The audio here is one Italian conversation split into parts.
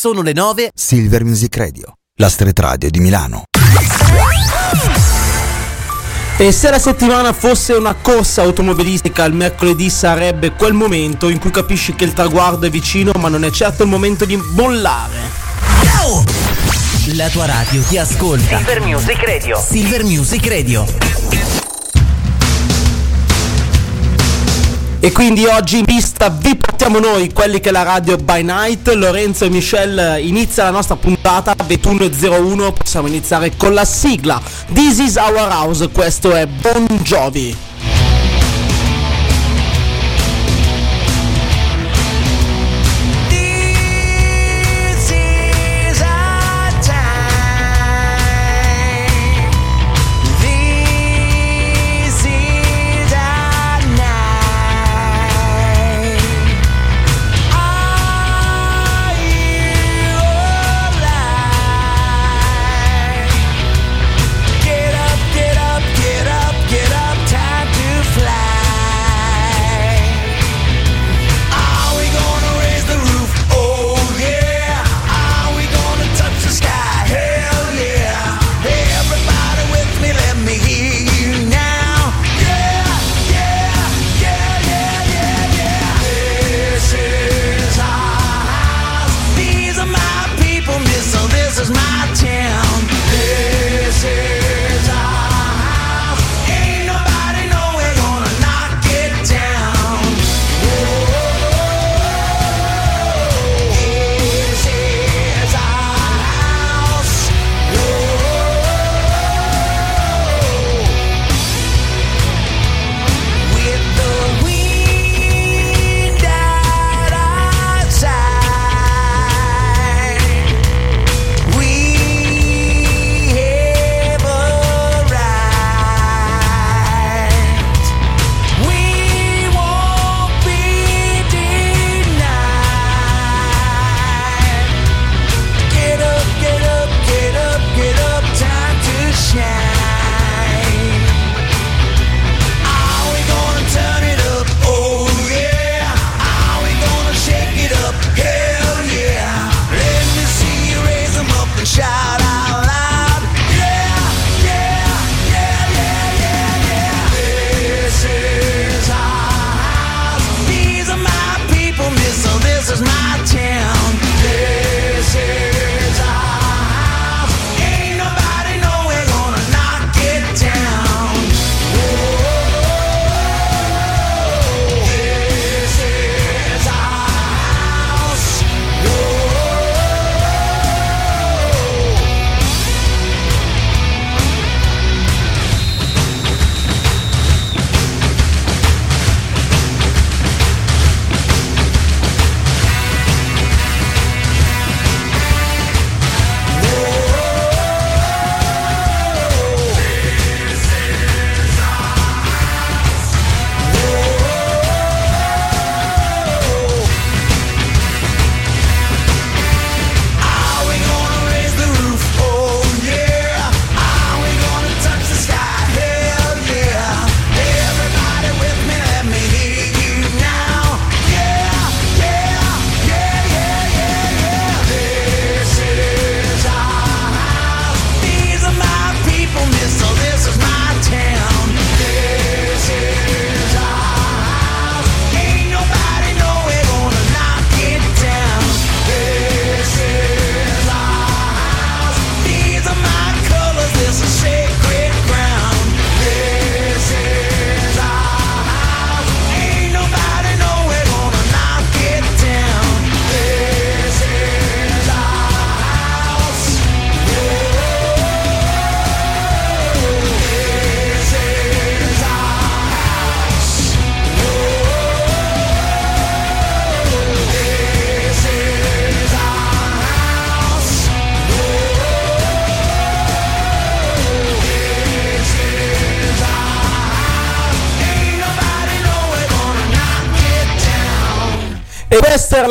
Sono le 9. Silver Music Radio, la street radio di Milano. E se la settimana fosse una corsa automobilistica, il mercoledì sarebbe quel momento in cui capisci che il traguardo è vicino, ma non è certo il momento di mollare. Ciao! La tua radio ti ascolta. Silver Music Radio. Silver Music Radio. E quindi oggi in pista vi portiamo noi, quelli che la radio by night. Lorenzo e Michelle inizia la nostra puntata 21.01. Possiamo iniziare con la sigla. This is our house. Questo è Bon Jovi.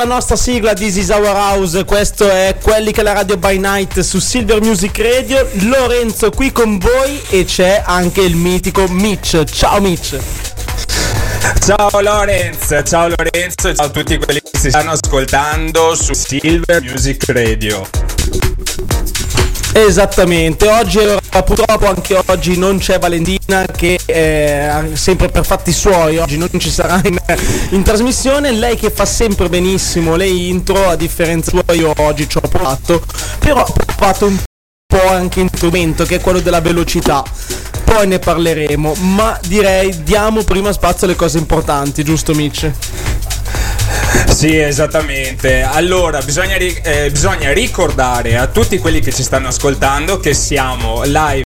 Nostra sigla This is Our House, questo è Quelli che la radio by night su Silver Music Radio. Lorenzo qui con voi e c'è anche il mitico Mitch. Ciao Mitch. Ciao Lorenz, ciao Lorenzo, ciao a tutti quelli che si stanno ascoltando su Silver Music Radio. Esattamente, oggi purtroppo anche oggi non c'è Valentina che è sempre per fatti suoi, oggi non ci sarà in, in trasmissione, lei che fa sempre benissimo le intro, a differenza sua io oggi ci ho provato, però ho provato un po' anche in strumento che è quello della velocità, poi ne parleremo, ma direi diamo prima spazio alle cose importanti, giusto Mitch? Sì, esattamente. Allora, bisogna, eh, bisogna ricordare a tutti quelli che ci stanno ascoltando che siamo live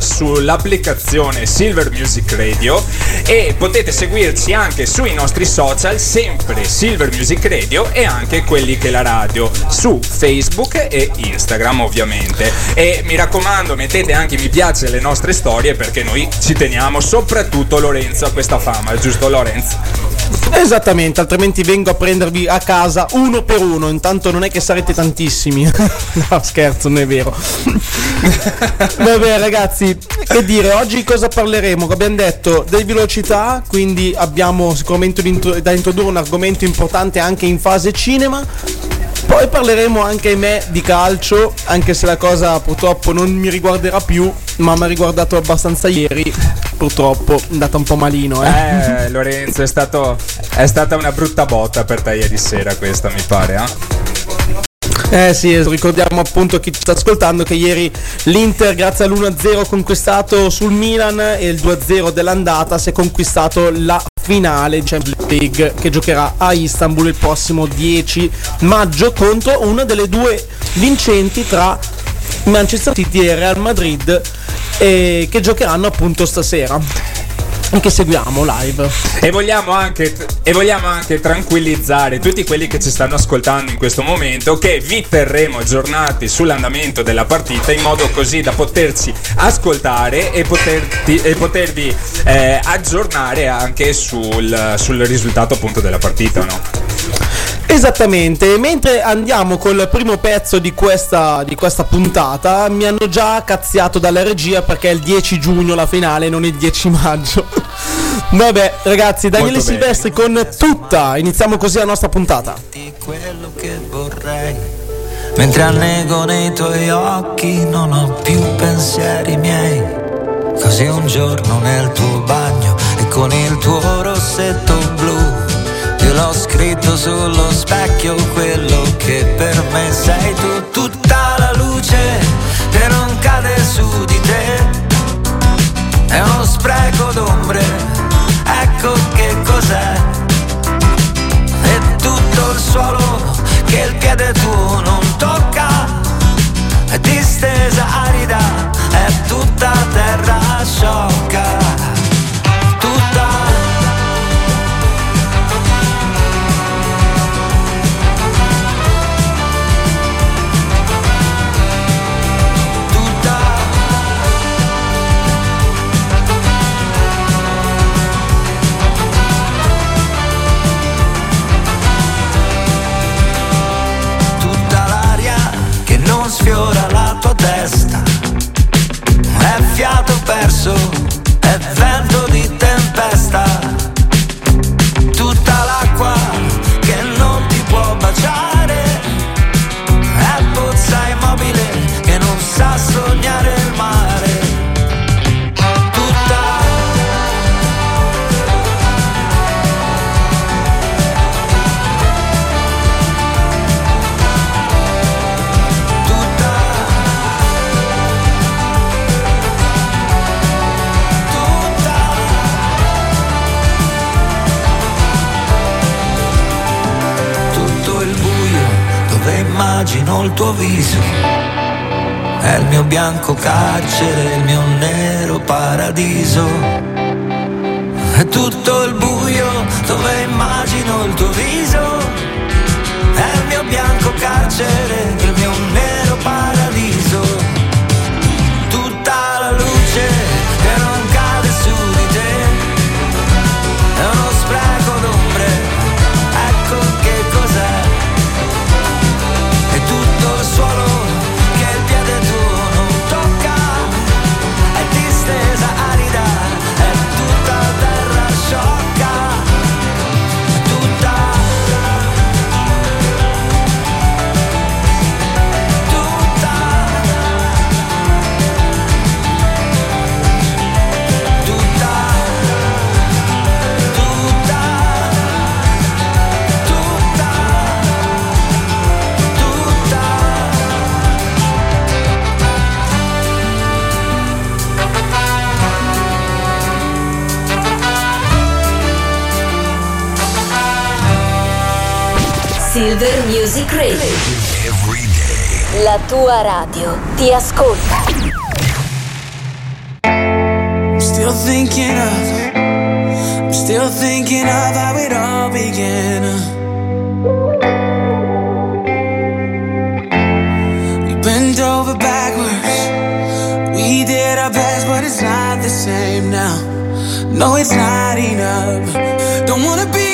sull'applicazione Silver Music Radio e potete seguirci anche sui nostri social sempre Silver Music Radio e anche quelli che la radio su Facebook e Instagram ovviamente e mi raccomando mettete anche mi piace alle nostre storie perché noi ci teniamo soprattutto Lorenzo a questa fama giusto Lorenzo? Esattamente, altrimenti vengo a prendervi a casa uno per uno, intanto non è che sarete tantissimi. no, scherzo, non è vero. Vabbè ragazzi, che dire, oggi cosa parleremo? Abbiamo detto di velocità, quindi abbiamo sicuramente da introdurre un argomento importante anche in fase cinema. Poi parleremo anche me di calcio, anche se la cosa purtroppo non mi riguarderà più, ma mi ha riguardato abbastanza ieri. Purtroppo è andata un po' malino, eh. Eh, Lorenzo, è, stato, è stata una brutta botta per te ieri sera questa, mi pare, eh? Eh sì, ricordiamo appunto a chi ci sta ascoltando che ieri l'Inter grazie all'1-0 conquistato sul Milan e il 2-0 dell'andata si è conquistato la finale Champions League che giocherà a Istanbul il prossimo 10 maggio contro una delle due vincenti tra Manchester City e Real Madrid eh, che giocheranno appunto stasera e che seguiamo live. E vogliamo, anche, e vogliamo anche tranquillizzare tutti quelli che ci stanno ascoltando in questo momento che vi terremo aggiornati sull'andamento della partita in modo così da poterci ascoltare e, poterti, e potervi eh, aggiornare anche sul, sul risultato appunto della partita, no? Esattamente, mentre andiamo col primo pezzo di questa, di questa, puntata, mi hanno già cazziato dalla regia perché è il 10 giugno la finale, non il 10 maggio. Vabbè, ragazzi, Daniele Molto Silvestri con tutta. Iniziamo così la nostra puntata. quello che vorrei. Mentre annego nei tuoi occhi non ho più pensieri miei. Così un giorno nel tuo bagno e con il tuo rossetto blu. L'ho scritto sullo specchio quello che per me sei tu. Tutta la luce che non cade su di te. È uno spreco d'ombre, ecco che cos'è e tutto il suolo che il piede tuo non immagino il tuo viso. È il mio bianco carcere il mio nero paradiso. È tutto il buio dove immagino il tuo viso. È il mio bianco carcere Silver Music Radio. La tua radio ti ascolta. Still thinking of, I'm still thinking of how it all began. We bent over backwards, we did our best, but it's not the same now. No, it's not enough. Don't wanna be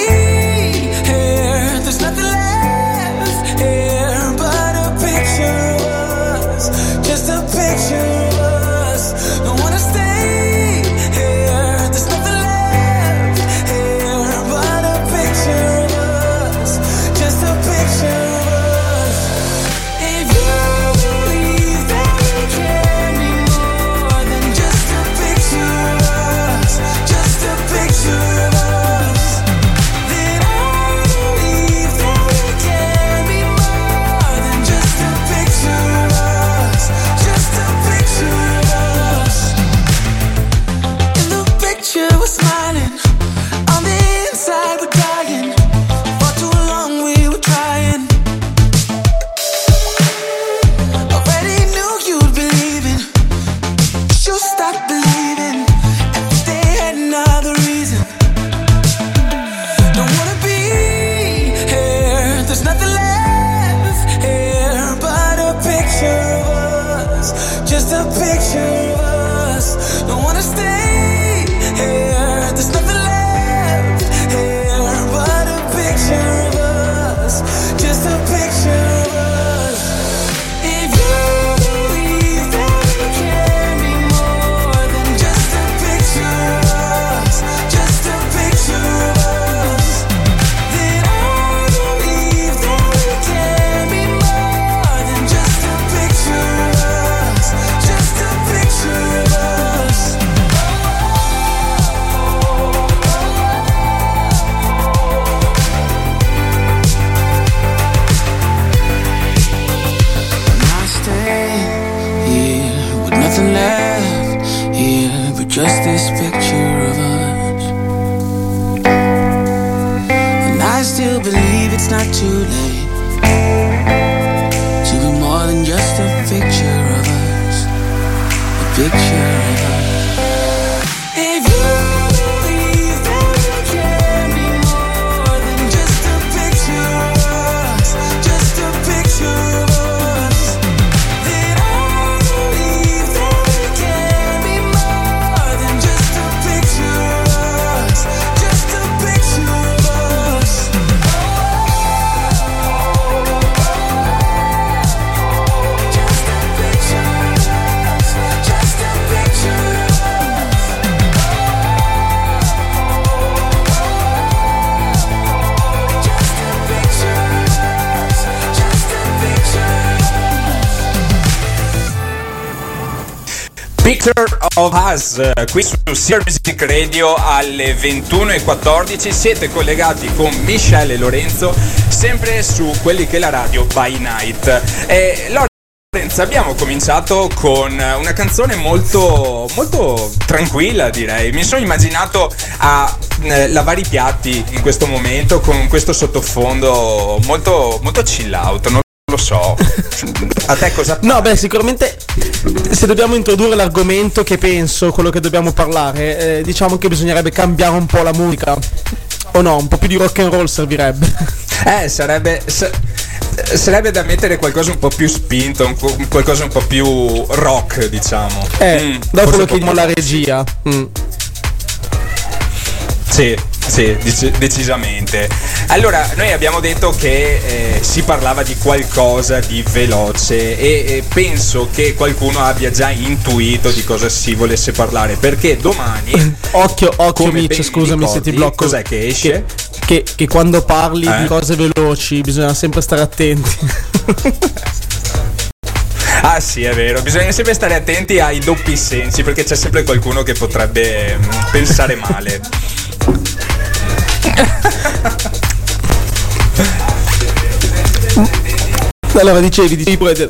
of Us qui su Silver Music Radio alle 21.14 siete collegati con Michelle e Lorenzo sempre su quelli che è la radio by night. E Lorenzo abbiamo cominciato con una canzone molto molto tranquilla direi. Mi sono immaginato a eh, lavare i piatti in questo momento con questo sottofondo molto molto chill out non lo so a te cosa No, beh, sicuramente se dobbiamo introdurre l'argomento che penso, quello che dobbiamo parlare, eh, diciamo che bisognerebbe cambiare un po' la musica. O no, un po' più di rock and roll servirebbe. Eh, sarebbe. sa- sarebbe da mettere qualcosa un po' più spinto, un po- qualcosa un po' più rock, diciamo. Eh, Mm, dopo lo chiediamo alla regia. Mm. Sì, sì, dec- decisamente. Allora, noi abbiamo detto che eh, si parlava di qualcosa di veloce e, e penso che qualcuno abbia già intuito di cosa si volesse parlare, perché domani... Occhio, occhio, Mitch, scusami se ti ricordi, blocco. cos'è che esce? Che, che quando parli Eh? di cose veloci bisogna sempre stare attenti. Ah sì, è vero, bisogna sempre stare attenti ai doppi sensi perché c'è sempre qualcuno che potrebbe mm, pensare male. Allora dicevi, dicevi pure.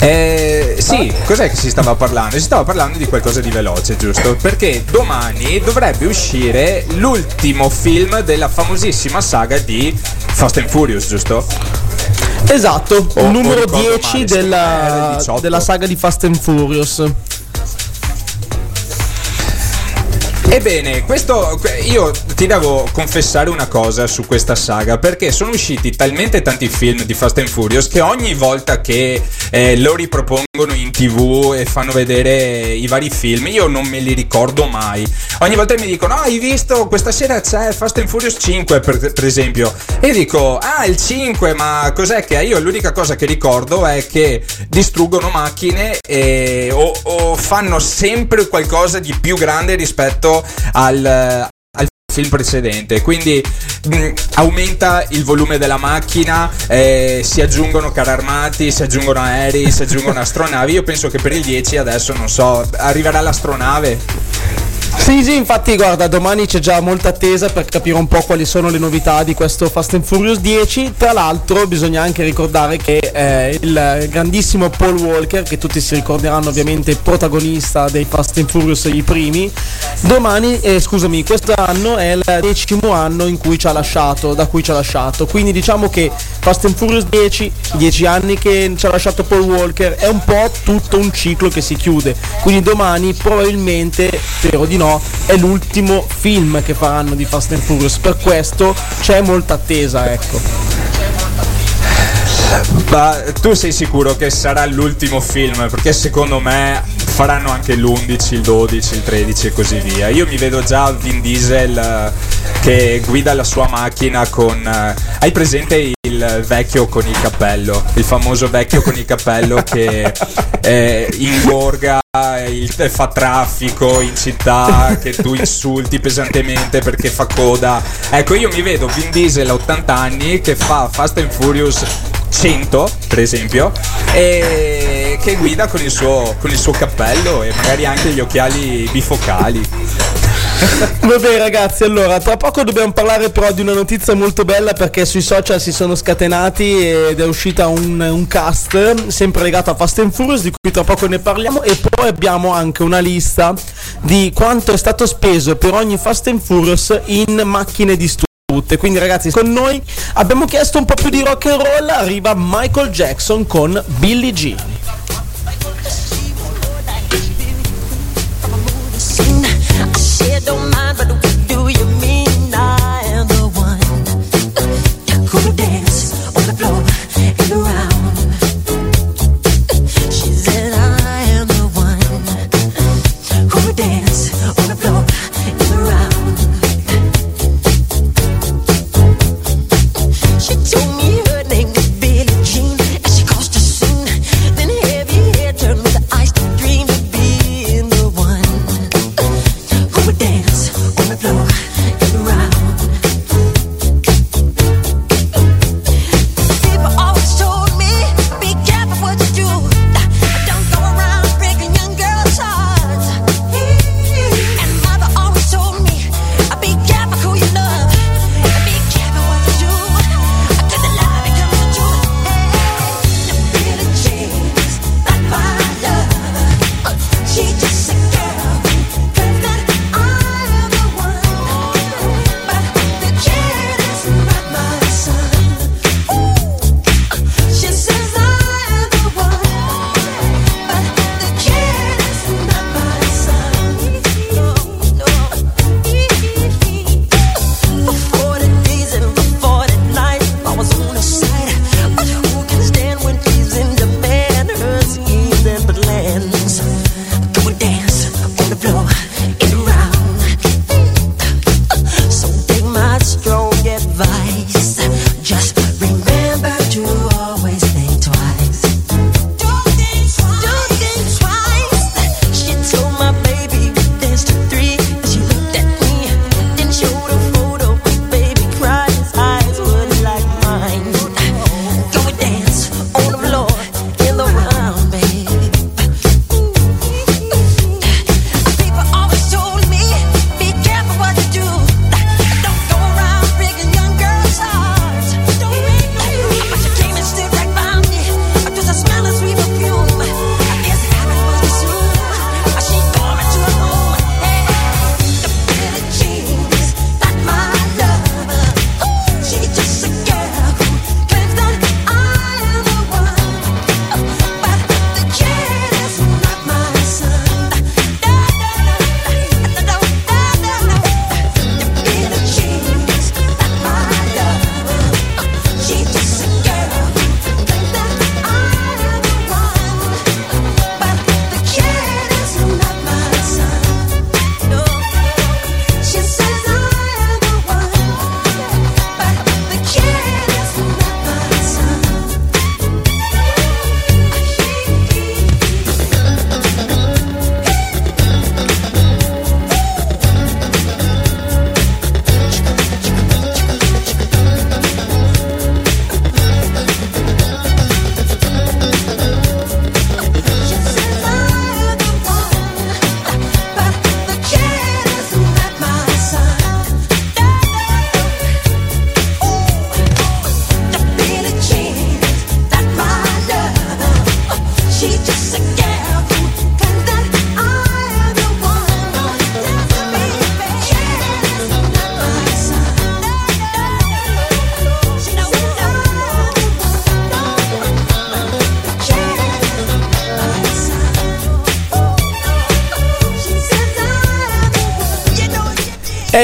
Eh, sì, cos'è che si stava parlando? Si stava parlando di qualcosa di veloce, giusto? Perché domani dovrebbe uscire l'ultimo film della famosissima saga di Fast and Furious, giusto? Esatto, il numero o ricordo 10 male, della, 18. della saga di Fast and Furious. Ebbene, questo que- io ti devo confessare una cosa su questa saga perché sono usciti talmente tanti film di Fast and Furious che ogni volta che eh, lo ripropongono in tv e fanno vedere i vari film io non me li ricordo mai. Ogni volta mi dicono "Ah, hai visto questa sera c'è Fast and Furious 5 per, per esempio". E dico "Ah, il 5, ma cos'è che è?" Io l'unica cosa che ricordo è che distruggono macchine e, o, o fanno sempre qualcosa di più grande rispetto al, al film precedente. Quindi mh, aumenta il volume della macchina eh, si aggiungono carri armati si aggiungono aerei si aggiungono astronavi. Io penso che per il 10 adesso non so arriverà l'astronave Sì, sì, infatti guarda, domani c'è già molta attesa per capire un po' quali sono le novità di questo Fast and Furious 10. Tra l'altro bisogna anche ricordare che eh, il grandissimo Paul Walker, che tutti si ricorderanno ovviamente protagonista dei Fast and Furious i primi, domani, eh, scusami, quest'anno è il decimo anno in cui ci ha lasciato, da cui ci ha lasciato. Quindi diciamo che Fast and Furious 10, 10 anni che ci ha lasciato Paul Walker, è un po' tutto un ciclo che si chiude. Quindi domani probabilmente, spero di no, è l'ultimo film che faranno di Fast and Furious. Per questo c'è molta attesa, ecco. Ma tu sei sicuro che sarà l'ultimo film? Perché secondo me faranno anche l'11 il 12 il 13 e così via. Io mi vedo già Vin Diesel eh, che guida la sua macchina con eh, hai presente il vecchio con il cappello? Il famoso vecchio con il cappello che eh, ingorga il- fa traffico in città che tu insulti pesantemente perché fa coda. Ecco io mi vedo Vin Diesel a 80 anni che fa Fast and Furious 100 per esempio e che guida con il suo, con il suo cappello e magari anche gli occhiali bifocali. Vabbè ragazzi, allora tra poco dobbiamo parlare però di una notizia molto bella perché sui social si sono scatenati ed è uscita un, un cast sempre legato a Fast and Furious di cui tra poco ne parliamo e poi abbiamo anche una lista di quanto è stato speso per ogni Fast and Furious in macchine distrutte. Quindi ragazzi, con noi abbiamo chiesto un po' più di rock and roll, arriva Michael Jackson con Billie and around?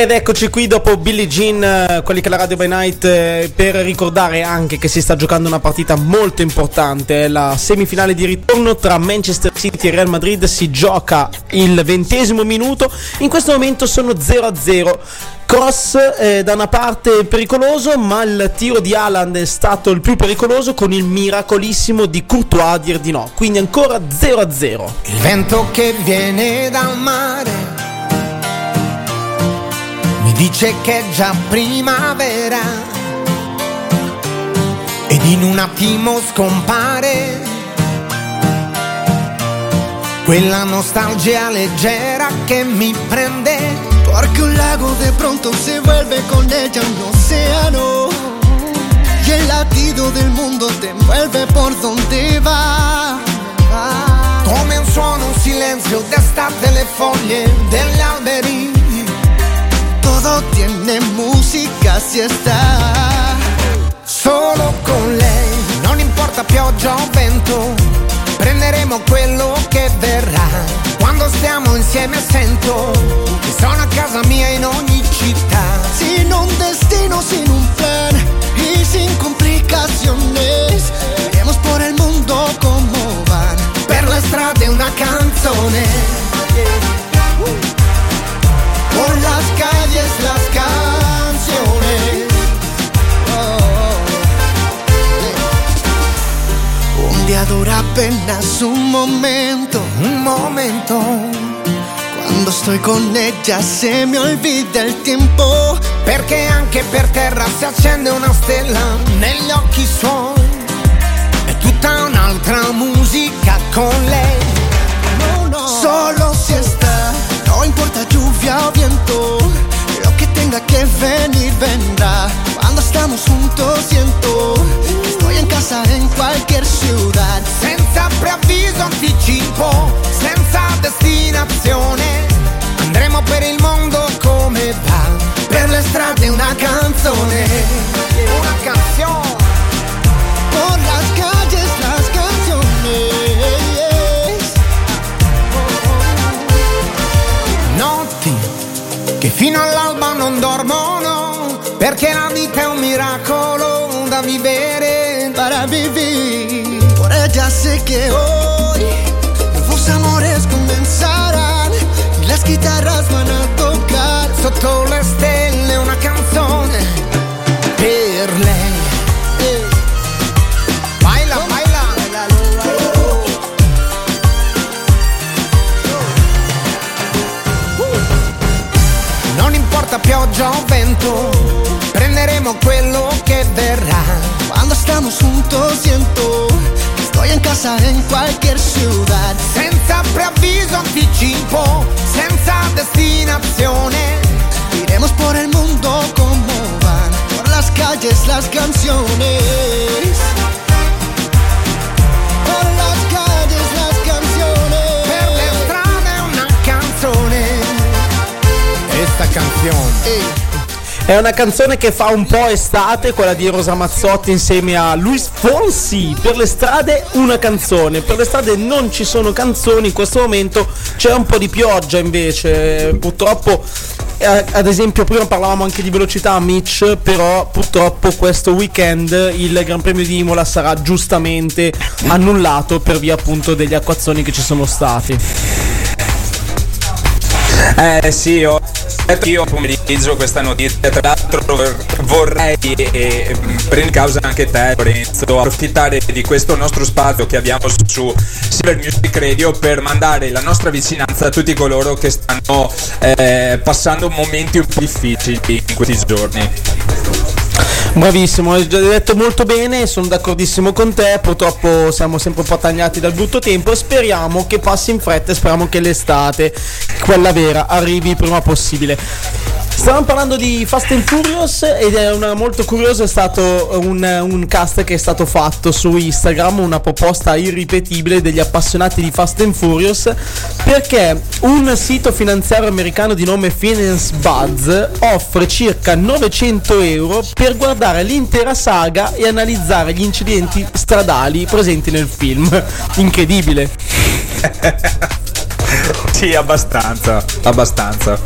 Ed eccoci qui dopo Billie Jean, eh, quelli che è la Radio by Night, eh, per ricordare anche che si sta giocando una partita molto importante. La semifinale di ritorno tra Manchester City e Real Madrid si gioca il ventesimo minuto. In questo momento sono 0-0. Cross eh, da una parte pericoloso, ma il tiro di Haaland è stato il più pericoloso con il miracolissimo di Courtois a dir di no. Quindi ancora 0-0. Il vento che viene dal mare dice che è già primavera ed in un attimo scompare quella nostalgia leggera che mi prende Porque un lago de pronto se vuelve con ella un océano. Y el latido del mundo te envuelve por donde va. come un suono, un silenzio d'estate le foglie degli alberi Todo tiene música si está. solo con lei non importa pioggia o vento prenderemo quello che verrà quando stiamo insieme sento che sono a casa mia in ogni città Sin un destino, sin un plan y sin complicaciones. Iremos por el mundo como van. per le strade una canzone calles las canciones. Oh. Un día dura apenas un momento. un momento Cuando estoy con ella se me olvida el tiempo. perché anche per terra si accende una stella negli occhi suoi è tutta un'altra musica con lei No, no. Solo si está, no importa lluvia o viento. Lo que tenga que venir vendrá. Cuando estamos juntos siento que estoy en casa en cualquier ciudad. senza preavviso anticipo, senza destinazione. Andremo per il mondo come va, per le strade una canzone, una canzone. Che fino all'alba non dormono, perché la vita è un miracolo da vivere. para vivir. Por ella sé que hoy nuevos amores comenzarán y las guitarras van a tocar. Sotto le stelle una canzone importa pioggia o vento, prenderemo quello che verrà. Cuando estamos juntos siento que estoy en casa en cualquier ciudad. Senza preavviso anticipo, senza destinazione. Iremos por el mundo como van, por las calles las canciones. Por las calles Questa canzone. È una canzone che fa un po' estate, quella di Rosa Mazzotti insieme a Luis Fonsi. Per le strade una canzone, per le strade non ci sono canzoni in questo momento, c'è un po' di pioggia invece. Purtroppo, eh, ad esempio, prima parlavamo anche di velocità, Mitch, però purtroppo questo weekend il Gran Premio di Imola sarà giustamente annullato per via appunto degli acquazzoni che ci sono stati. Eh sì, ho letto io pomeriggio questa notizia, tra l'altro vorrei eh, prendere in causa anche te Lorenzo, approfittare di questo nostro spazio che abbiamo su Silver Music Radio per mandare la nostra vicinanza a tutti coloro che stanno eh, passando momenti un po' difficili in questi giorni. Bravissimo, hai già detto molto bene, sono d'accordissimo con te, purtroppo siamo sempre un po' tagliati dal brutto tempo, speriamo che passi in fretta e speriamo che l'estate, quella vera, arrivi il prima possibile. Stavamo parlando di Fast and Furious ed è una molto curioso, è stato un, un cast che è stato fatto su Instagram, una proposta irripetibile degli appassionati di Fast and Furious perché un sito finanziario americano di nome Finance Buzz offre circa 900 euro per guardare l'intera saga e analizzare gli incidenti stradali presenti nel film. Incredibile. Sì, abbastanza, abbastanza.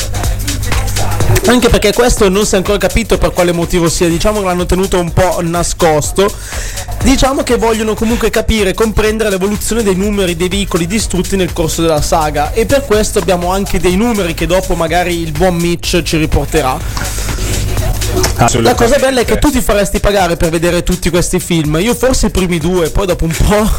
Anche perché questo non si è ancora capito per quale motivo sia, diciamo che l'hanno tenuto un po' nascosto. Diciamo che vogliono comunque capire e comprendere l'evoluzione dei numeri dei veicoli distrutti nel corso della saga e per questo abbiamo anche dei numeri che dopo magari il buon Mitch ci riporterà. La cosa bella è che tu ti faresti pagare per vedere tutti questi film. Io forse i primi due, poi dopo un po'.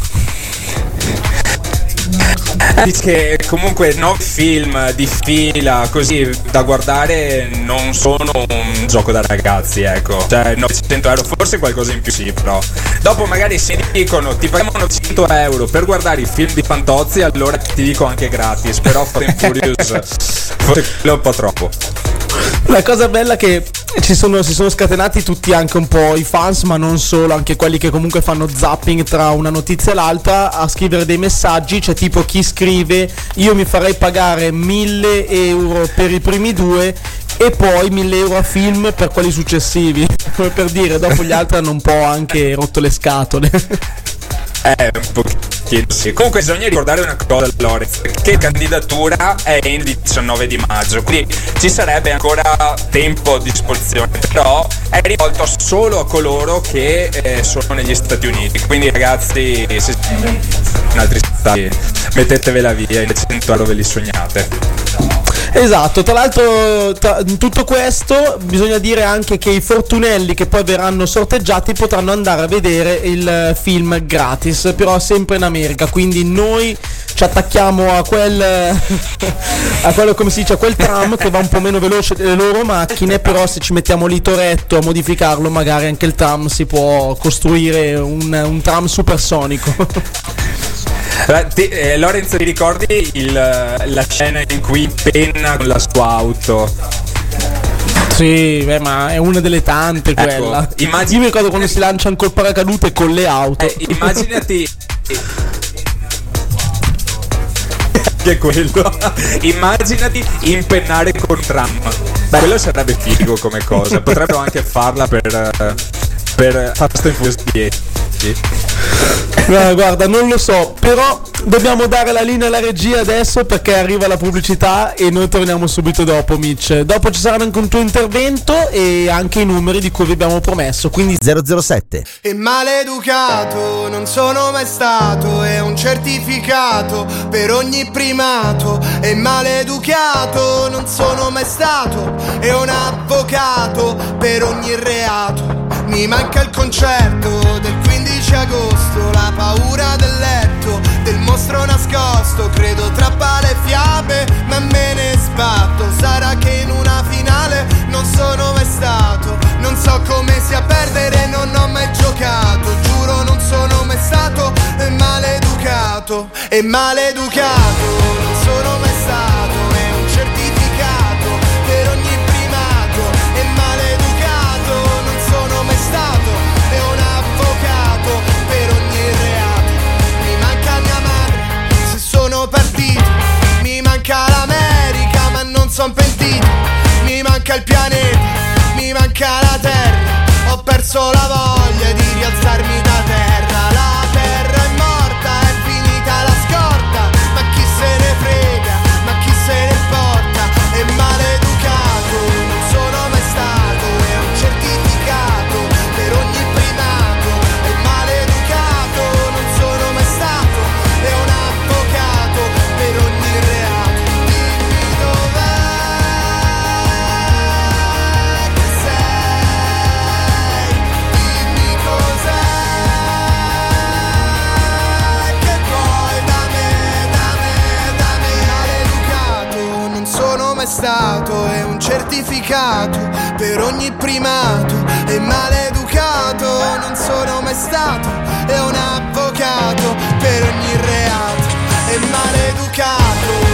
Dici che comunque no film di fila così da guardare non sono un gioco da ragazzi, ecco. Cioè 900 euro, forse qualcosa in più sì, però. Dopo magari se dicono ti paghiamo 900 euro per guardare i film di Fantozzi, allora ti dico anche gratis, però Fast Furious forse è un po' troppo. La cosa bella è che ci sono, si sono scatenati tutti anche un po' i fans, ma non solo, anche quelli che comunque fanno zapping tra una notizia e l'altra a scrivere dei messaggi. C'è tipo chi scrive: Io mi farei pagare 1000 euro per i primi due e poi 1000 euro a film per quelli successivi. Come per dire, dopo gli altri hanno un po' anche rotto le scatole. Eh, un pochettino sì. Comunque bisogna ricordare una cosa, Lorenz, che candidatura è il 19 di maggio, quindi ci sarebbe ancora tempo a disposizione, però è rivolto solo a coloro che eh, sono negli Stati Uniti. Quindi ragazzi, se in altri stati mettetevela via, i 100 euro ve li sognate. Esatto, tra l'altro tra- tutto questo bisogna dire anche che i fortunelli che poi verranno sorteggiati potranno andare a vedere il film gratis, però sempre in America, quindi noi ci attacchiamo a quel a quello come si dice, a quel tram che va un po' meno veloce delle loro macchine, però se ci mettiamo lì Toretto a modificarlo, magari anche il tram si può costruire un, un tram supersonico. Eh, ti- eh, Lorenzo, ti ricordi il- la scena in cui penna con la sua auto? Sì, beh, ma è una delle tante Ecco, quella. immagini- Io mi ricordo quando si lanciano col paracadute con le auto. Eh, immaginati. che quello. Immaginati impennare con tram. Quello sarebbe figo come cosa. Potrebbero anche farla per. Per Fast and Furious 10. No, guarda, non lo so, però dobbiamo dare la linea alla regia adesso perché arriva la pubblicità e noi torniamo subito dopo, Mitch. Dopo ci sarà anche un tuo intervento e anche i numeri di cui vi abbiamo promesso, quindi 007. E maleducato non sono mai stato, è un certificato per ogni primato. E maleducato non sono mai stato, è un avvocato per ogni reato. Mi manca il concerto del 15 agosto, la paura del letto, del mostro nascosto. Credo tra pale fiabe, ma me ne sbatto. Sarà che in una finale non sono mai stato. Non so come sia perdere, non ho mai giocato. Giuro, non sono mai stato è maleducato. E maleducato, non sono mai manca il pianeta, mi manca la terra. Ho perso la voglia di rialzarmi da terra. Stato, è un certificato per ogni primato. E maleducato, non sono mai stato, è un avvocato per ogni reato. E maleducato,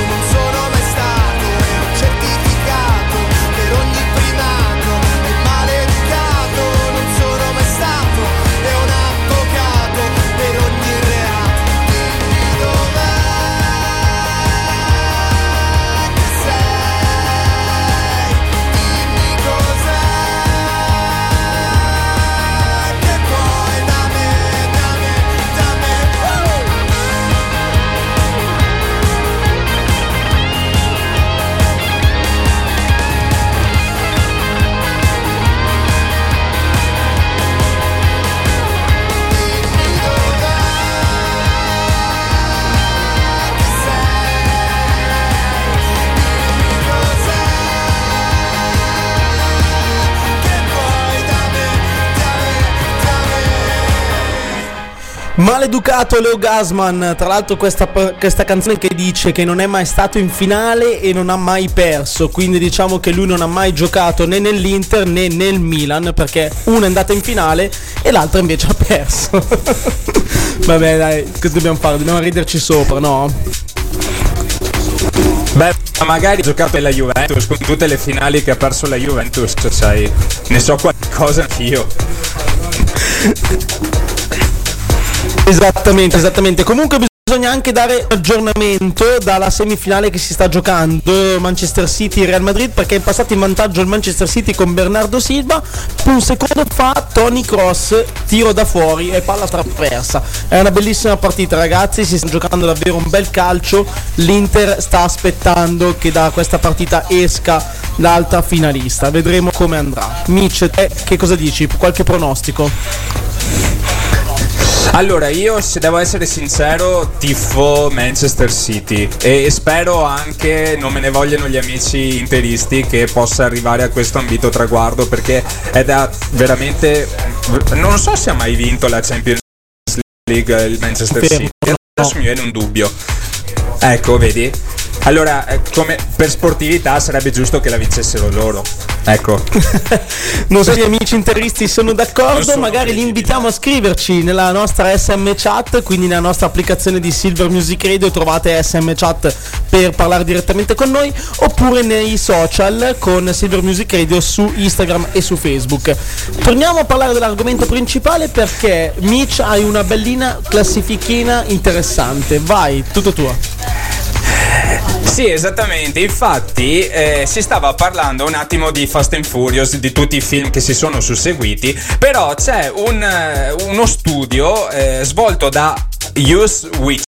Maleducato Leo Gasman, tra l'altro questa, questa canzone che dice che non è mai stato in finale e non ha mai perso, quindi diciamo che lui non ha mai giocato né nell'Inter né nel Milan perché una è andata in finale e l'altra invece ha perso. Vabbè dai, cosa dobbiamo fare? Dobbiamo riderci sopra, no? Beh, magari ha giocato nella Juventus con tutte le finali che ha perso la Juventus, sai, ne so qualcosa anch'io. Esattamente, esattamente. Comunque bisogna anche dare aggiornamento dalla semifinale che si sta giocando Manchester City Real Madrid perché è passato in vantaggio il Manchester City con Bernardo Silva. Un secondo fa Tony Cross tiro da fuori e palla traversa. È una bellissima partita, ragazzi. Si sta giocando davvero un bel calcio. L'Inter sta aspettando che da questa partita esca l'altra finalista. Vedremo come andrà. Mitch, te che cosa dici? Qualche pronostico? Allora, io se devo essere sincero, tifo Manchester City e spero anche non me ne vogliano gli amici interisti che possa arrivare a questo ambito traguardo perché è da veramente non so se ha mai vinto la Champions League il Manchester City. Adesso mi viene un dubbio. Ecco, vedi? Allora, eh, come per sportività sarebbe giusto che la vincessero loro. Ecco. non so se gli amici interisti sono d'accordo, sono magari li invitiamo a scriverci nella nostra SM chat, quindi nella nostra applicazione di Silver Music Radio trovate SM chat per parlare direttamente con noi, oppure nei social con Silver Music Radio su Instagram e su Facebook. Torniamo a parlare dell'argomento principale perché Mitch hai una bellina classifichina interessante. Vai, tutto tuo. Sì, esattamente. Infatti, eh, si stava parlando un attimo di Fast and Furious, di tutti i film che si sono susseguiti. Però c'è un, eh, uno studio eh, svolto da Use Witch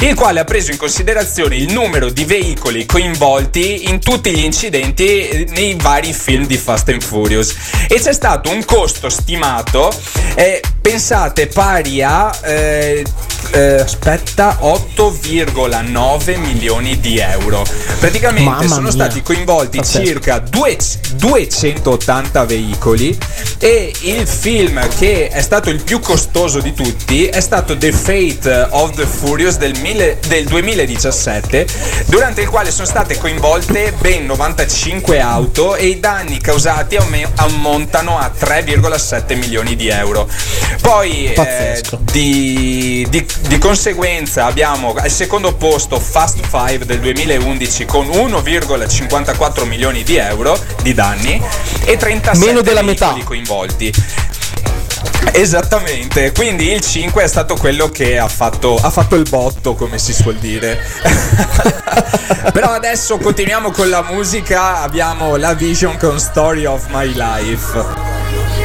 il quale ha preso in considerazione il numero di veicoli coinvolti in tutti gli incidenti eh, nei vari film di Fast and Furious e c'è stato un costo stimato eh, pensate pari a eh, eh, aspetta 8,9 milioni di euro praticamente Mamma sono mia. stati coinvolti Pazzesco. circa due- 280 veicoli e il film che è stato il più costoso di tutti è stato The Fate of the Furious del, mille- del 2017 durante il quale sono state coinvolte ben 95 auto e i danni causati ammontano a 3,7 milioni di euro poi eh, di, di- di conseguenza abbiamo al secondo posto Fast 5 del 2011 con 1,54 milioni di euro di danni e 37 Meno della metà. coinvolti. Esattamente, quindi il 5 è stato quello che ha fatto, ha fatto il botto, come si suol dire. Però adesso continuiamo con la musica, abbiamo la Vision con Story of My Life.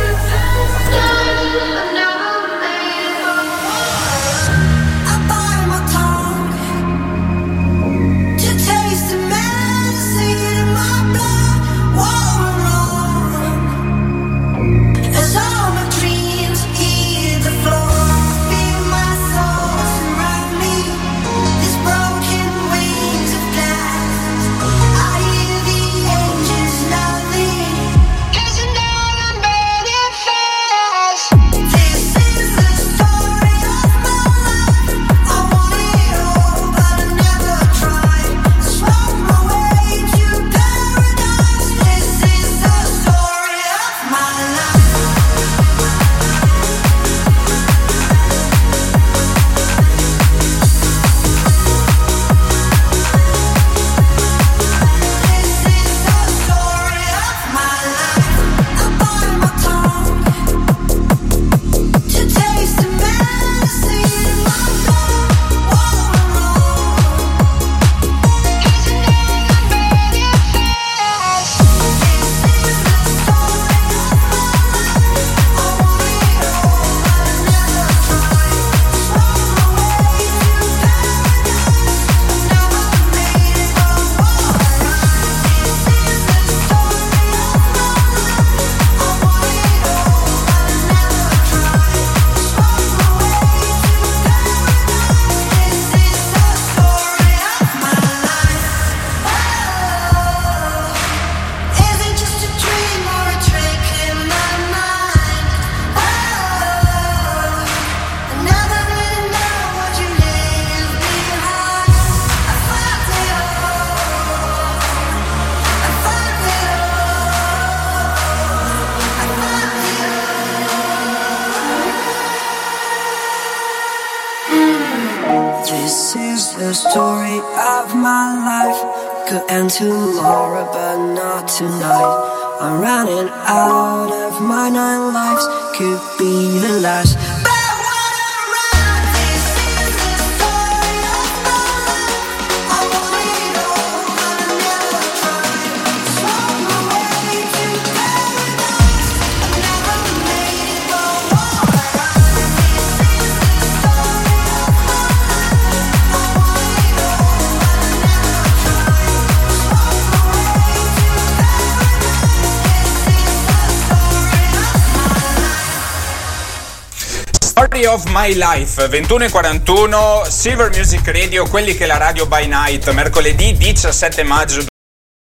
Story of My Life 21.41 Silver Music Radio, quelli che la radio by night, mercoledì 17 maggio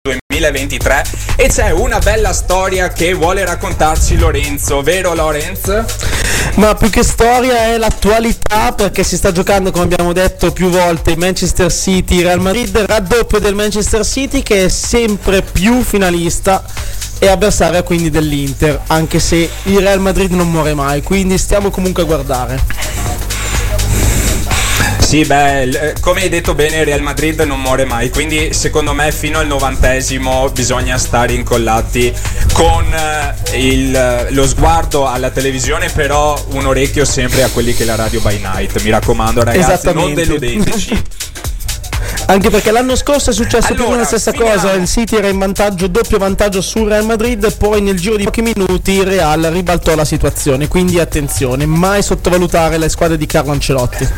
2023 e c'è una bella storia che vuole raccontarci Lorenzo, vero Lorenz? Ma più che storia è l'attualità perché si sta giocando, come abbiamo detto più volte, Manchester City, Real Madrid, raddoppio del Manchester City che è sempre più finalista e avversaria quindi dell'Inter, anche se il Real Madrid non muore mai, quindi stiamo comunque a guardare. Sì, beh, eh, come hai detto bene, il Real Madrid non muore mai, quindi secondo me fino al novantesimo bisogna stare incollati con eh, il- lo sguardo alla televisione, però un orecchio sempre a quelli che la radio by night. Mi raccomando, ragazzi, non deludeteci. Anche perché l'anno scorso è successo più o meno Allora, la stessa finiamo. cosa, il City era in vantaggio, doppio vantaggio sul Real Madrid, poi nel giro di pochi minuti il Real ribaltò la situazione, quindi attenzione, mai sottovalutare le squadre di Carlo Ancelotti.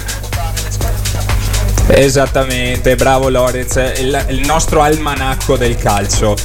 Esattamente, bravo Lorenz, il, il nostro almanacco del calcio.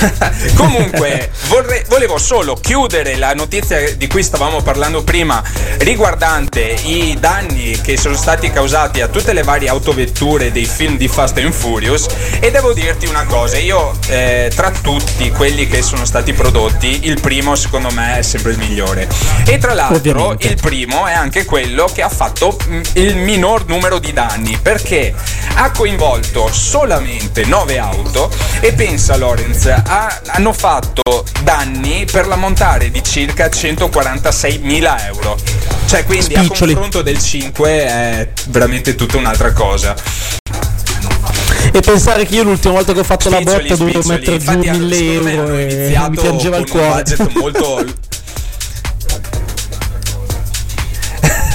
Comunque, vorrei- volevo solo chiudere la notizia di cui stavamo parlando prima, riguardante i danni che sono stati causati a tutte le varie autovetture dei film di Fast and Furious. E devo dirti una cosa, io eh, tra tutti quelli che sono stati prodotti, il primo secondo me è sempre il migliore. E tra l'altro, Ovviamente. il primo è anche quello che ha fatto mm, il minor numero di danni perché ha coinvolto solamente 9 auto e pensa Lorenz ha- hanno fatto danni per l'ammontare di circa 146 mila euro cioè quindi a Spiccioli. confronto del 5 è veramente tutta un'altra cosa E pensare che io l'ultima volta che ho fatto la Spiccioli, botta dovevo spiccioli. mettere giù Infatti, hanno- 1000 secondo me euro e mi piangeva il con un cuore. budget molto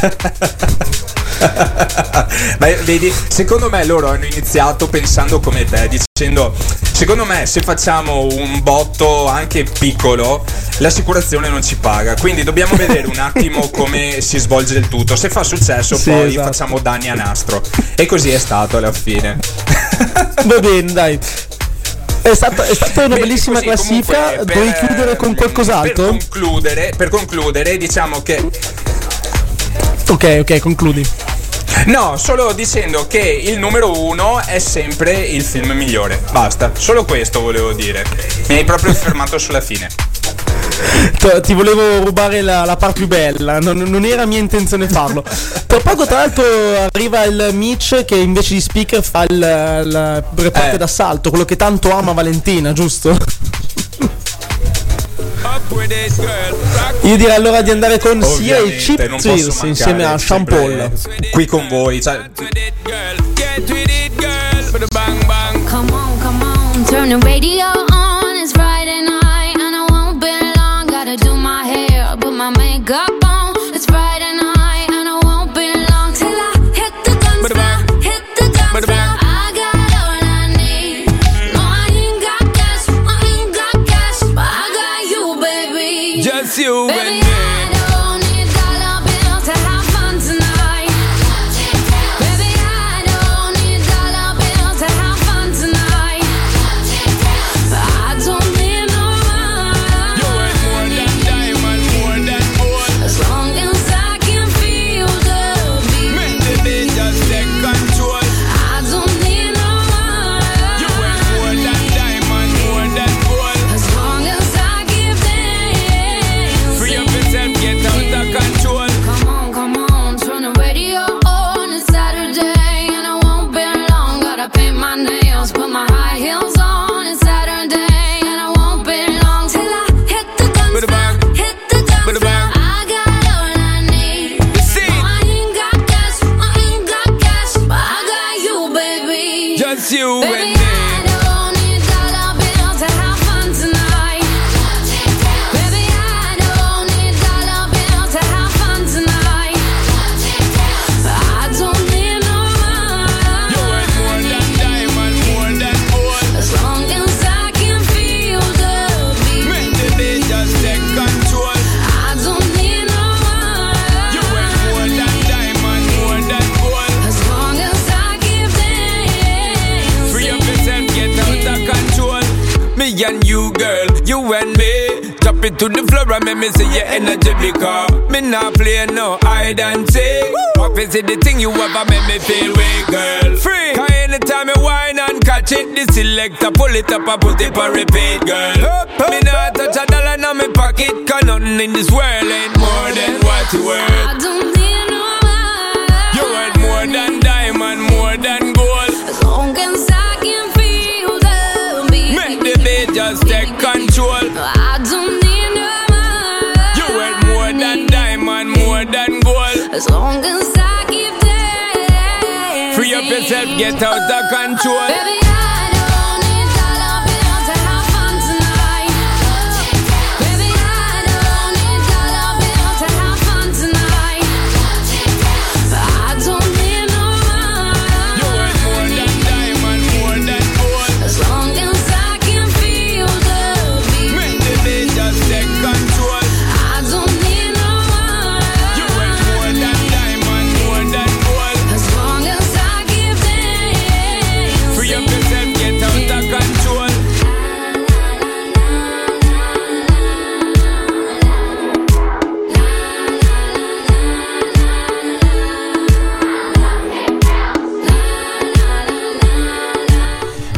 Beh, vedi, secondo me loro hanno iniziato pensando come te, dicendo secondo me se facciamo un botto anche piccolo l'assicurazione non ci paga, quindi dobbiamo vedere un attimo come si svolge il tutto, se fa successo Sì, poi esatto. facciamo danni a nastro e così è stato alla fine. Va bene, dai. È stata, è stata una Bene, bellissima così, classifica. comunque, per- chiudere con qualcos'altro? Per concludere, per concludere, diciamo che Ok, ok, concludi. No, solo dicendo che il numero uno è sempre il film migliore. Basta, solo questo volevo dire. Mi hai proprio fermato sulla fine. Ti volevo rubare la, la parte più bella, non, non era mia intenzione farlo. Tra poco, tra l'altro, arriva il Mitch che invece di speaker fa il, il reporter Eh. d'assalto, quello che tanto ama Valentina, giusto? Io direi allora di andare con sia il Chip mancare insieme a Paul. Qui con voi, cioè, Come on, come on, turn the radio is the thing you ever make me feel weak, girl. Free. Cause anytime you whine and catch it, the selector pull it up and put it on repeat, yourself, get out of control. Baby,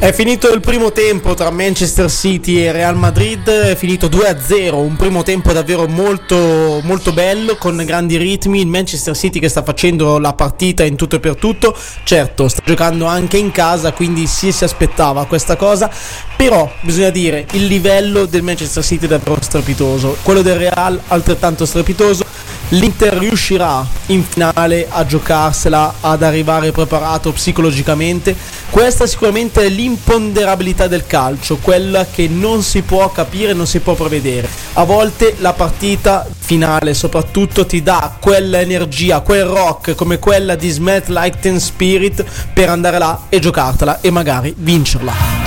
È finito il primo tempo tra Manchester City e Real Madrid, è finito 2-0, un primo tempo davvero molto, molto bello, con grandi ritmi, il Manchester City che sta facendo la partita in tutto e per tutto, certo sta giocando anche in casa, quindi sì, si aspettava questa cosa, però bisogna dire il livello del Manchester City è davvero strepitoso, quello del Real altrettanto strepitoso, l'Inter riuscirà in finale a giocarsela, ad arrivare preparato psicologicamente. Questa sicuramente è l'imponderabilità del calcio, quella che non si può capire, non si può prevedere. A volte la partita finale soprattutto ti dà quell'energia, quel rock come quella di Smet Like Ten Spirit per andare là e giocartela e magari vincerla.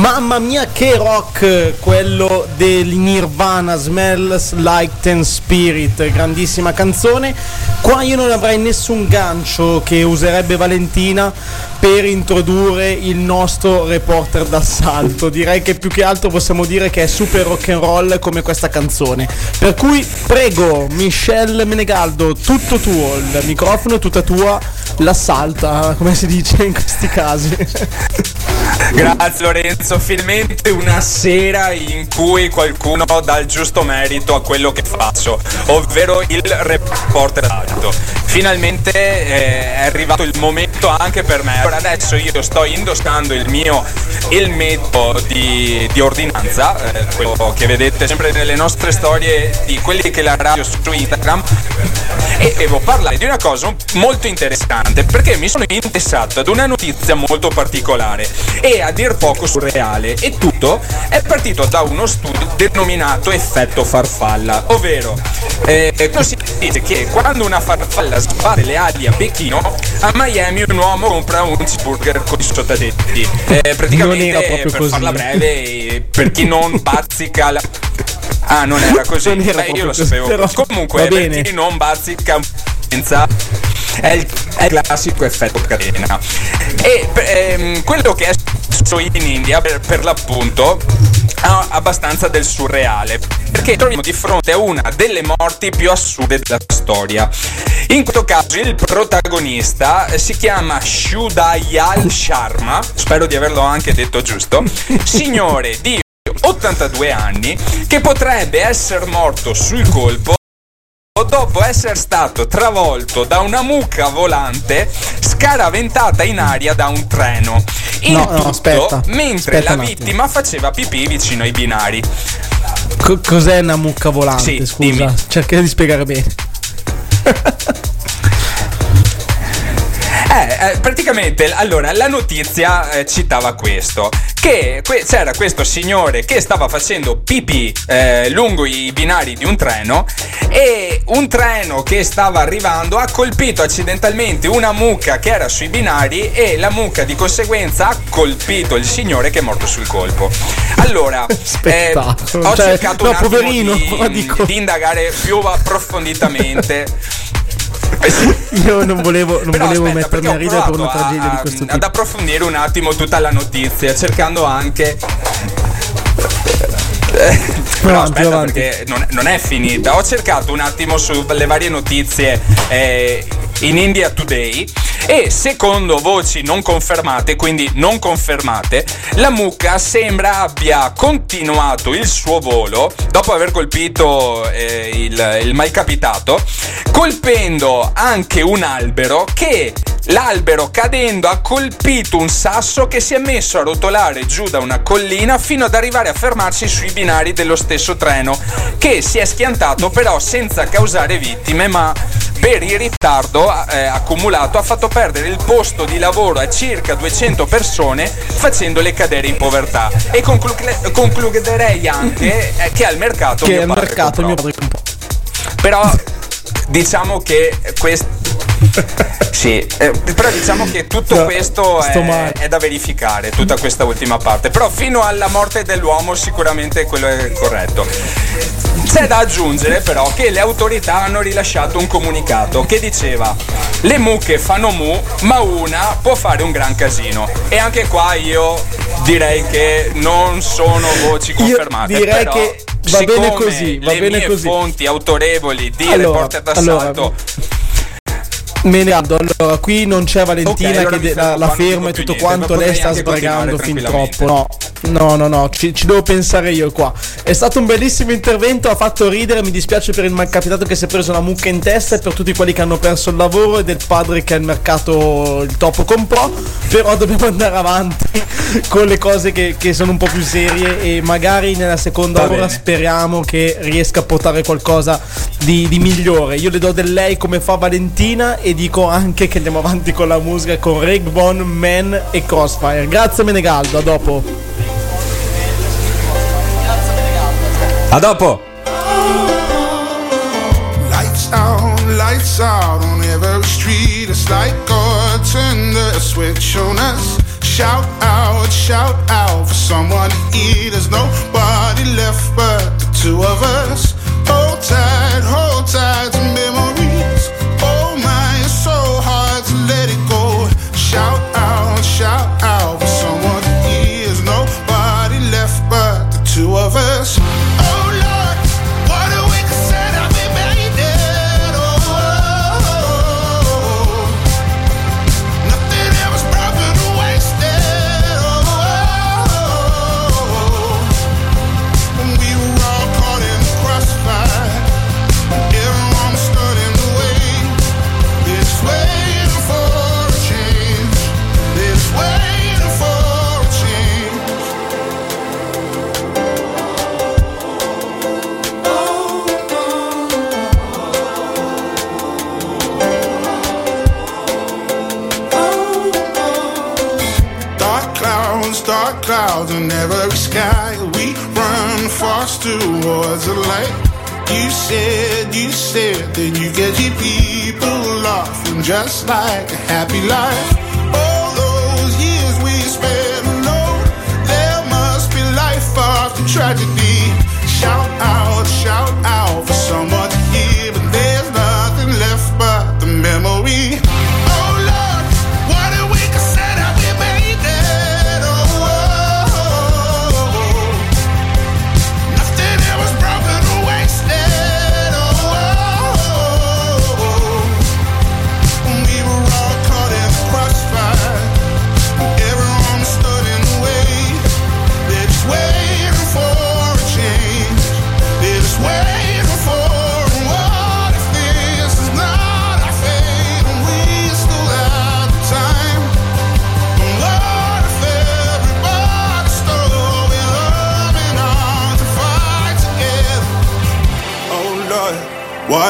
Mamma mia che rock quello del Nirvana Smells Like Ten Spirit, grandissima canzone. Qua io non avrei nessun gancio che userebbe Valentina per introdurre il nostro reporter d'assalto. Direi che più che altro possiamo dire che è super rock and roll come questa canzone. Per cui prego Michelle Menegaldo, tutto tuo, il microfono tutta tua, l'assalta, come si dice in questi casi. Grazie Lorenzo, finalmente una sera in cui qualcuno dà il giusto merito a quello che faccio, ovvero il reporter alto. Finalmente eh, è arrivato il momento anche per me. Ora adesso io sto indossando il mio il metodo di, di ordinanza, eh, quello che vedete sempre nelle nostre storie di quelli che la radio su Instagram. E devo parlare di una cosa molto interessante perché mi sono interessato ad una notizia molto particolare e a dir poco surreale e tutto è partito da uno studio denominato effetto farfalla, ovvero eh, così si dice che quando una farfalla sbatte le ali a Pechino, a Miami un uomo compra un cheeseburger con i sottotetti. Eh, praticamente, per così. farla breve, eh, per chi non bazzica la... Ah, non era così? Non era Beh, io lo sapevo. però Comunque, per chi non bazzica senza è il, è il classico effetto catena. E ehm, quello che è successo in India, per, per l'appunto, ha abbastanza del surreale. Perché troviamo di fronte a una delle morti più assurde della storia. In questo caso il protagonista si chiama Shudayal Sharma, spero di averlo anche detto giusto, signore di 82 anni che potrebbe essere morto sul colpo dopo essere stato travolto da una mucca volante scaraventata in aria da un treno. Il No, no, tutto aspetta, mentre aspetta la vittima faceva pipì vicino ai binari. Co- cos'è una mucca volante? Sì, Scusa, dimmi. cerca di spiegare bene. Eh, eh, praticamente, allora, la notizia eh, citava questo. Che que- c'era questo signore che stava facendo pipì eh, lungo i binari di un treno e un treno che stava arrivando ha colpito accidentalmente una mucca che era sui binari e la mucca di conseguenza ha colpito il signore che è morto sul colpo. Allora, eh, ho Cioè, cercato no, un attimo poverino, di, di indagare più approfonditamente. Io non volevo, non Però volevo aspetta, mettermi a ridere per una provato a- tragedia di questo ad tipo. approfondire un attimo tutta la notizia, cercando anche. Eh, Però avanti, aspetta avanti. perché non, non è finita. Ho cercato un attimo sulle varie notizie eh, in India Today e secondo voci non confermate, quindi non confermate, la mucca sembra abbia continuato il suo volo dopo aver colpito eh, il, il malcapitato, colpendo anche un albero che L'albero cadendo ha colpito un sasso che si è messo a rotolare giù da una collina fino ad arrivare a fermarsi sui binari dello stesso treno, che si è schiantato però senza causare vittime, ma per il ritardo eh, accumulato ha fatto perdere il posto di lavoro a circa 200 persone facendole cadere in povertà. E conclu- concluderei anche eh, che al mercato Che al mercato il mio comprò. padre comprò. Però diciamo che questo. Sì, eh, però diciamo che tutto No, questo sto è, è da verificare, tutta questa ultima parte. Però fino alla morte dell'uomo sicuramente quello è corretto. C'è da aggiungere però che le autorità hanno rilasciato un comunicato che diceva le mucche fanno mu, ma una può fare un gran casino. E anche qua io direi che non sono voci confermate. direi però, che va bene siccome così, va le bene mie così. fonti autorevoli di Allora, reporter d'assalto allora, Menaldo, allora qui non c'è Valentina Ok, allora che la, la ferma e tutto niente, quanto, lei sta sbragando fin troppo. No, no, no, no, ci, ci devo pensare io qua. È stato un bellissimo intervento, ha fatto ridere, mi dispiace per il malcapitato che si è preso una mucca in testa e per tutti quelli che hanno perso il lavoro e del padre che al mercato il topo comprò, però dobbiamo andare avanti con le cose che, che sono un po' più serie e magari nella seconda Va ora bene. speriamo che riesca a portare qualcosa di, di migliore. Io le do del lei come fa Valentina e dico anche che andiamo avanti con la musica con Rick Von, Man e Crossfire. Grazie Menegaldo, a dopo. A dopo! Lights out, lights out on every street. It's like God turned the switch on us. Shout out, shout out for someone to eat. There's nobody left but the two of us. Hold tight, hold tight dark clouds in every sky. We run fast towards the light. You said, you said that you get your people laughing just like a happy life. All those years we spent alone, there must be life after tragedy. Shout out, shout out for someone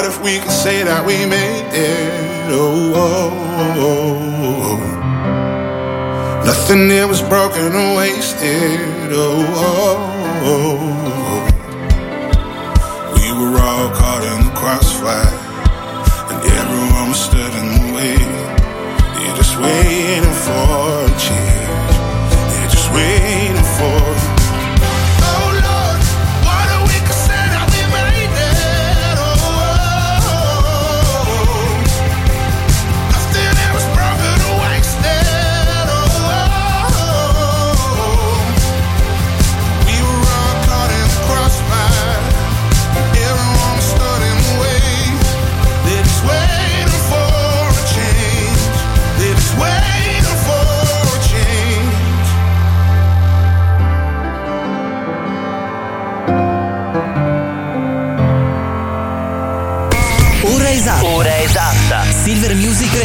what if we could say that we made it? Oh, oh, oh, oh, oh. Nothing there was broken or wasted. Oh, oh, oh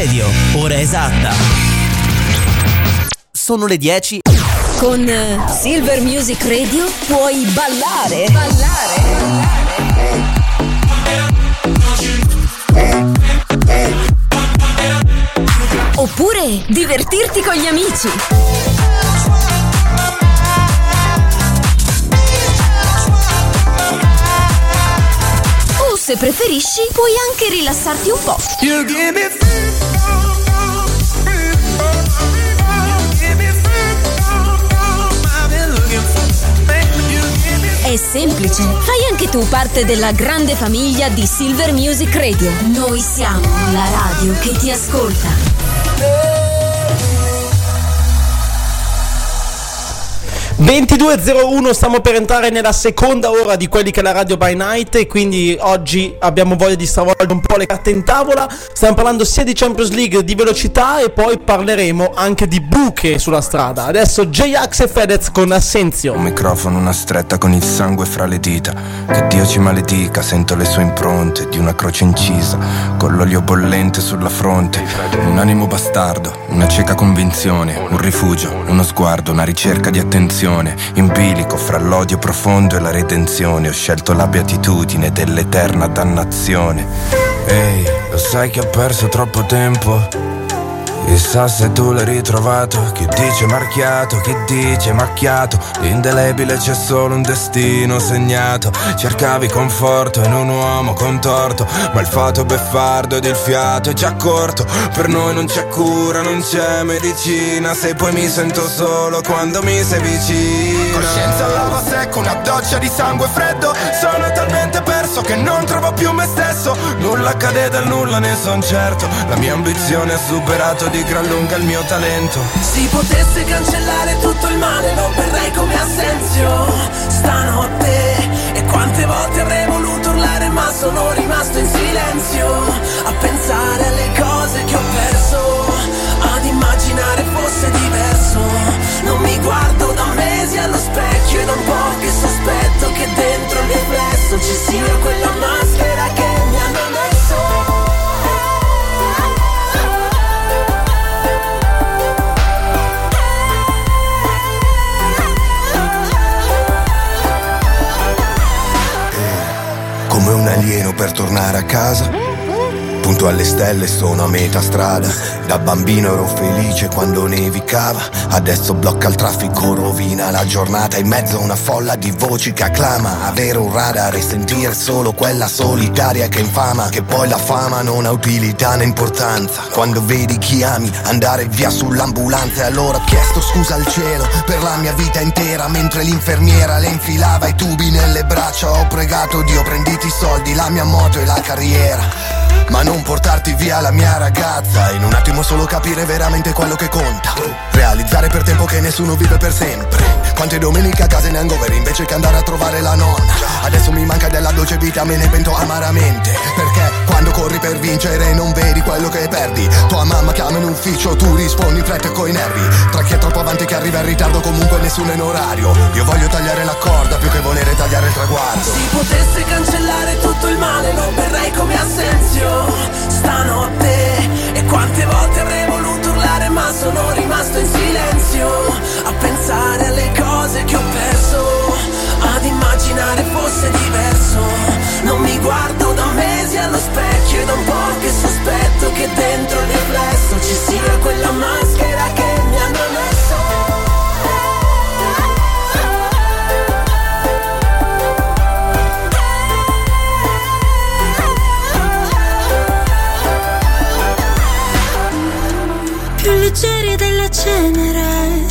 Radio. Ora esatta. Sono le 10. Con eh, Silver Music Radio puoi ballare. Ballare. Oppure divertirti con gli amici. O se preferisci, puoi anche rilassarti un po'. È semplice, fai anche tu parte della grande famiglia di Silver Music Radio. Noi siamo la radio che ti ascolta. 22.01 stiamo per entrare nella seconda ora di quelli che è la radio by night e quindi oggi abbiamo voglia di stravolgere un po' le carte in tavola stiamo parlando sia di Champions League di velocità e poi parleremo anche di buche sulla strada adesso J-Ax e Fedez con Assenzio Un microfono, una stretta con il sangue fra le dita. Che Dio ci maledica, sento le sue impronte di una croce incisa, con l'olio bollente sulla fronte. Un animo bastardo, una cieca convinzione, un rifugio, uno sguardo, una ricerca di attenzione. In bilico fra l'odio profondo e la redenzione, ho scelto la beatitudine dell'eterna dannazione. Ehi, lo sai che ho perso troppo tempo? Chissà se tu l'hai ritrovato, chi dice marchiato, chi dice macchiato, indelebile c'è solo un destino segnato. Cercavi conforto in un uomo contorto, ma il fato beffardo ed il fiato è già corto. Per noi non c'è cura, non c'è medicina, se poi mi sento solo quando mi sei vicino. Coscienza lava secco, una doccia di sangue freddo Sono talmente perso che non trovo più me stesso Nulla accade dal nulla, ne son certo. La mia ambizione ha superato di gran lunga il mio talento. Si potesse cancellare tutto il male lo berrei come assenzio Stanotte E quante volte avrei voluto urlare ma sono rimasto in silenzio A pensare alle cose che ho perso immaginare fosse diverso. Non mi guardo da mesi allo specchio E da un po' che sospetto che dentro il riflesso Ci sia quella maschera che mi hanno messo. Come un alieno per tornare a casa Punto alle stelle sono a metà strada. Da bambino ero felice quando nevicava Adesso blocca il traffico, rovina la giornata In mezzo a una folla di voci che acclama. Avere un radar e sentire solo quella solitaria che infama Che poi la fama non ha utilità né importanza. Quando vedi chi ami andare via sull'ambulanza E allora ho chiesto scusa al cielo per la mia vita intera Mentre l'infermiera le infilava i tubi nelle braccia. Ho pregato Dio prenditi i soldi, la mia moto e la carriera ma non portarti via la mia ragazza. In un attimo solo capire veramente quello che conta. Realizzare per tempo che nessuno vive per sempre. Quante domeniche a casa in hangover invece che andare a trovare la nonna. Adesso mi manca della dolce vita, me ne pento amaramente. Perché quando corri per vincere non vedi quello che perdi. Tua mamma chiama in ufficio, tu rispondi fretta e coi nervi. Tra chi è troppo avanti che arriva in ritardo comunque nessuno è in orario. Io voglio tagliare la corda più che volere tagliare il traguardo. Si potesse cancellare tutto il male lo berrei come assenzio Stanotte. E quante volte avrei voluto urlare ma sono rimasto in silenzio A pensare alle cose che ho perso Ad immaginare fosse diverso. Non mi guardo da mesi allo specchio E da un po' che sospetto che dentro il riflesso Ci sia quella maschera che mi hanno messo più leggeri delle cenere.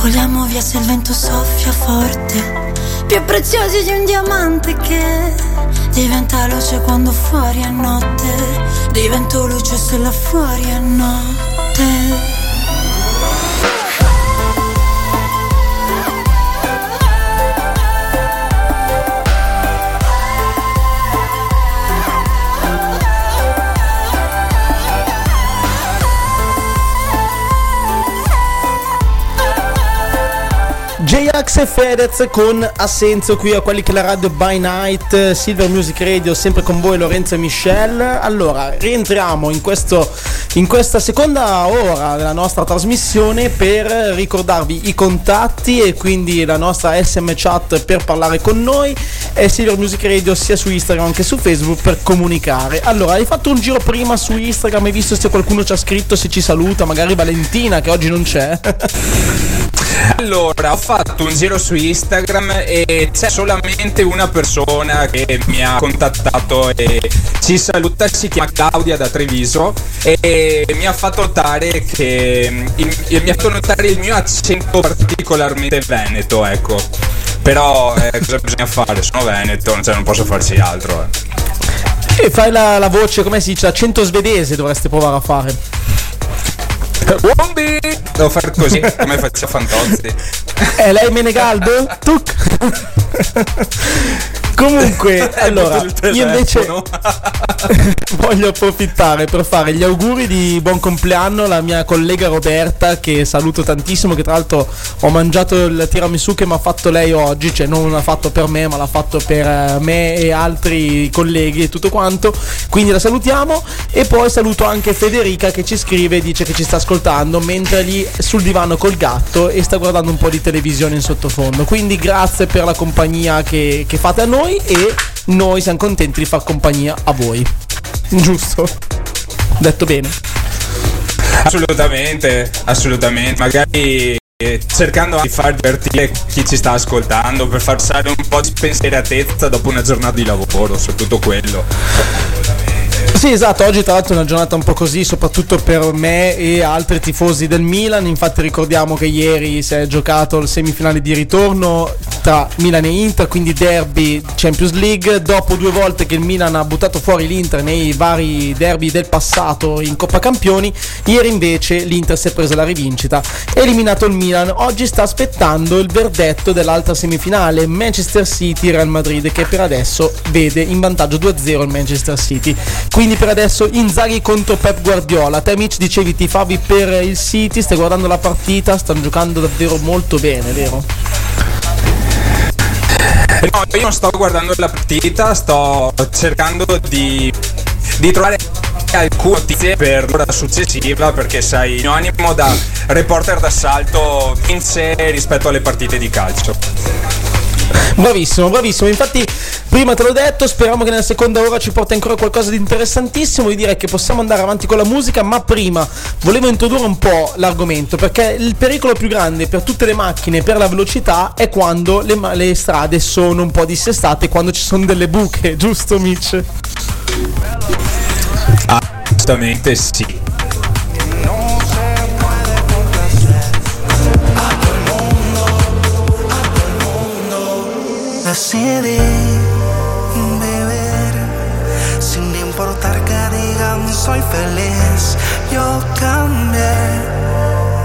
Voliamo via se il vento soffia forte. Più preziosi di un diamante che diventa luce quando fuori è notte. Divento luce se là fuori è notte. J-Ax e Fedez con Assenso qui a quelli che la radio by night, Silver Music Radio, sempre con voi Lorenzo e Michelle. Allora, rientriamo in, questo, in questa seconda ora della nostra trasmissione per ricordarvi i contatti e quindi la nostra SM chat per parlare con noi e Silver Music Radio sia su Instagram che su Facebook per comunicare. Allora, hai fatto un giro prima su Instagram, hai visto se qualcuno ci ha scritto, se ci saluta, magari Valentina che oggi non c'è. Allora, ho fatto un giro su Instagram e c'è solamente una persona che mi ha contattato e ci saluta, si chiama Claudia da Treviso e mi ha fatto notare che il, mi ha fatto notare il mio accento particolarmente veneto, ecco. Però eh, cosa bisogna fare? Sono veneto, cioè non posso farci altro. eh. E fai la, la voce, come si dice, accento svedese dovreste provare a fare. Wombi! Devo fare così, come faccio Fantozzi. È lei Menegaldo? Tuc! Comunque, allora, messo il io invece voglio approfittare per fare gli auguri di buon compleanno alla mia collega Roberta, che saluto tantissimo, che tra l'altro ho mangiato il tiramisù che mi ha fatto lei oggi, cioè non l'ha fatto per me, ma l'ha fatto per eh, me e altri colleghi e tutto quanto. Quindi la salutiamo e poi saluto anche Federica che ci scrive e dice che ci sta ascoltando mentre lì sul divano col gatto e sta guardando un po' di televisione in sottofondo. Quindi grazie per la compagnia che, che fate a noi e noi siamo contenti di far compagnia a voi. Giusto? Detto bene. Assolutamente, assolutamente. Magari eh, cercando di far divertire chi ci sta ascoltando per far passare un po' di spensieratezza dopo una giornata di lavoro, soprattutto quello. Sì, esatto, oggi tra l'altro è una giornata un po' così, soprattutto per me e altri tifosi del Milan. Infatti ricordiamo che ieri si è giocato il semifinale di ritorno tra Milan e Inter, quindi derby Champions League. Dopo due volte che il Milan ha buttato fuori l'Inter nei vari derby del passato in Coppa Campioni, ieri invece l'Inter si è presa la rivincita eliminato il Milan. Oggi sta aspettando il verdetto dell'altra semifinale, Manchester City-Real Madrid, che per adesso vede in vantaggio 2-0 il Manchester City. Quindi per adesso Inzaghi contro Pep Guardiola. Te amici dicevi tifavi per il City, stai guardando la partita, stanno giocando davvero molto bene, vero? No, io non sto guardando la partita, sto cercando di, di trovare alcune notizie per l'ora successiva perché sai, il mio animo da reporter d'assalto vince rispetto alle partite di calcio. Bravissimo, bravissimo. Infatti, prima te l'ho detto, speriamo che nella seconda ora ci porti ancora qualcosa di interessantissimo. Io direi che possiamo andare avanti con la musica, ma prima volevo introdurre un po' l'argomento perché il pericolo più grande per tutte le macchine, per la velocità, è quando le, le strade sono un po' dissestate, quando ci sono delle buche, giusto, Mitch? Assolutamente sì. Decidí vivir sin importar que digan soy feliz. Yo cambié,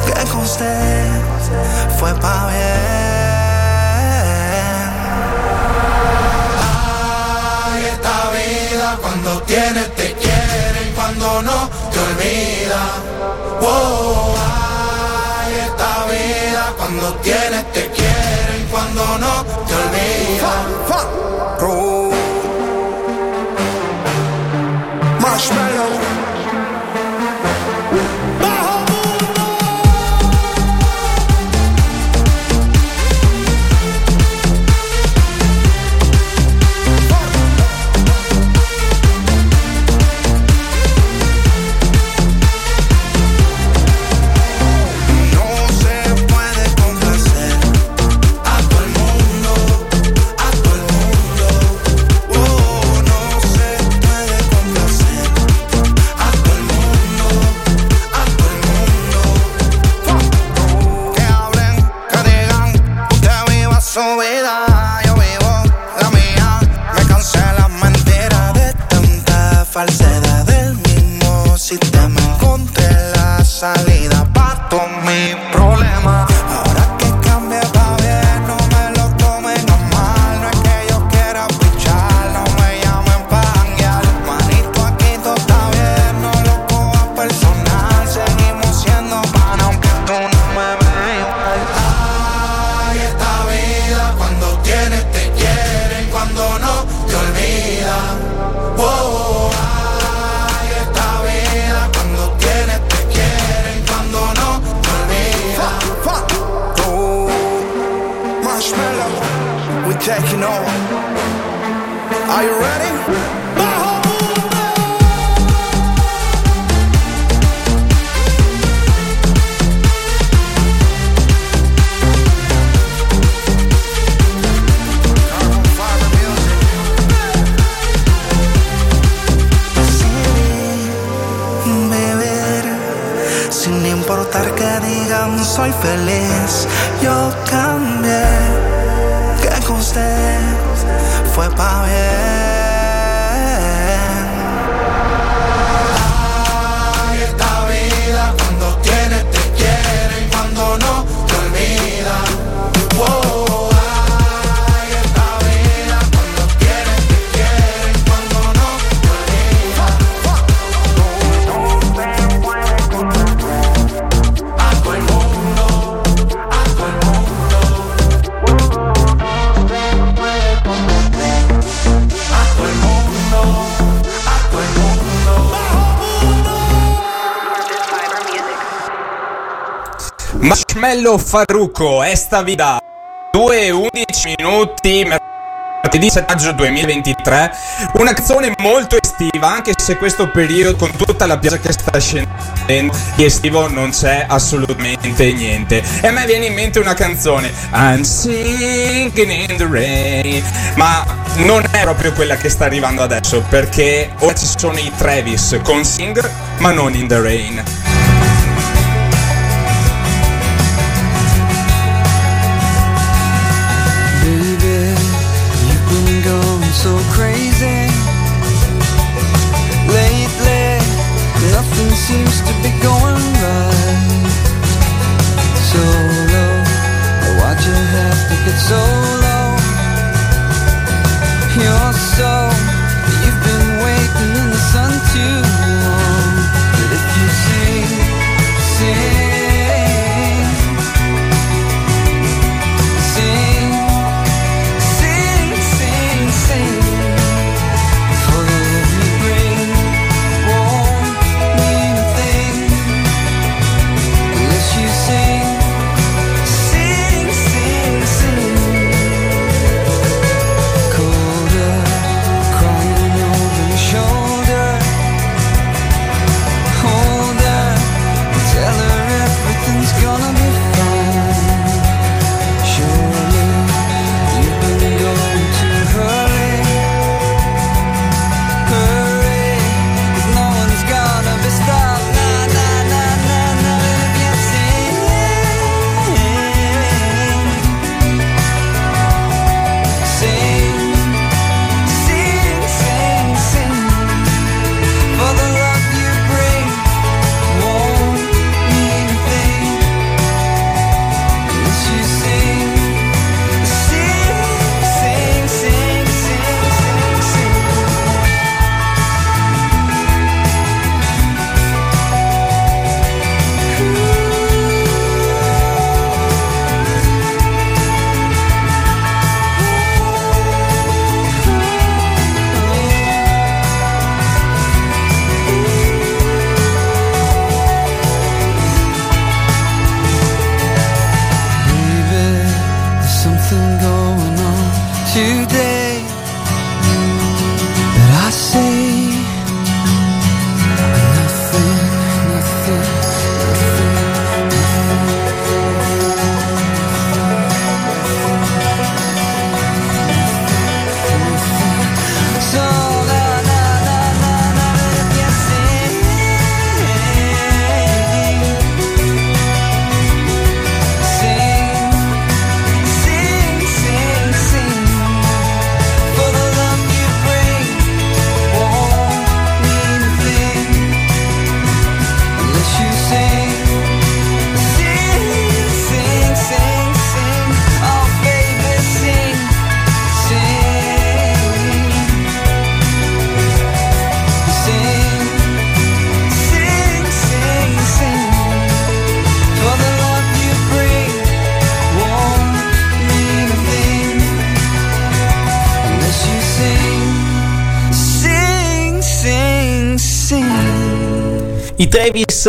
que con usted fue pa' bien. Ay, esta vida cuando tienes te quiere y cuando no te olvida. Wow, ay, esta vida cuando tienes te quiere y cuando no te olvida. Farruko, esta vida. 2 11 minuti. martedì 7 maggio 2023. Una canzone molto estiva, anche se questo periodo con tutta la pioggia che sta scendendo di estivo non c'è assolutamente niente. E a me viene in mente una canzone, I'm singing in the rain, ma non è proprio quella che sta arrivando adesso, perché ora ci sono i Travis con Sing, ma non in the rain. Be going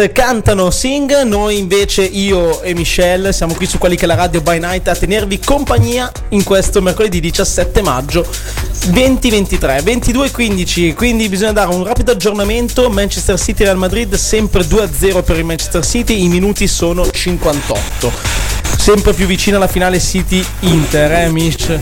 Cantano Sing, noi invece io e Michelle siamo qui su quelli che è la radio by night a tenervi compagnia in questo mercoledì 17 maggio 2023, 22-15, quindi bisogna dare un rapido aggiornamento, Manchester City Real Madrid sempre 2-0 per il Manchester City, i minuti sono 58, sempre più vicina alla finale City Inter, eh Mich?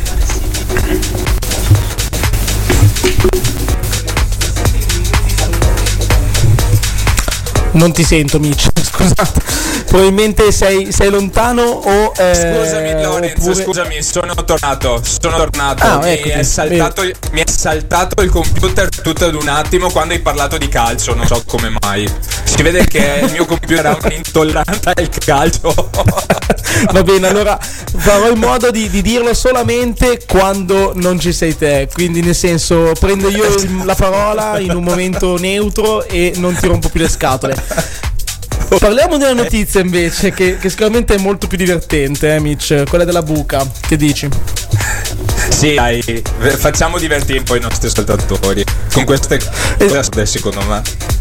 Non ti sento, Mitch. Scusate. Probabilmente sei, sei lontano o. eh, Scusami Lorenzo, oppure- scusami, sono tornato, sono tornato. Ah, mi, eccoti, è saltato, mi è saltato il computer tutto ad un attimo quando hai parlato di calcio, non so come mai. Si vede che il mio computer ha un'intolleranza al calcio. Va bene, allora farò in modo di, di dirlo solamente quando non ci sei te. Quindi, nel senso, prendo io la parola in un momento neutro e non ti rompo più le scatole. Parliamo di una notizia invece che, che sicuramente è molto più divertente, eh, Mitch, quella della buca. Che dici? Sì, dai, facciamo divertire un po' i nostri ascoltatori con queste cose, secondo me.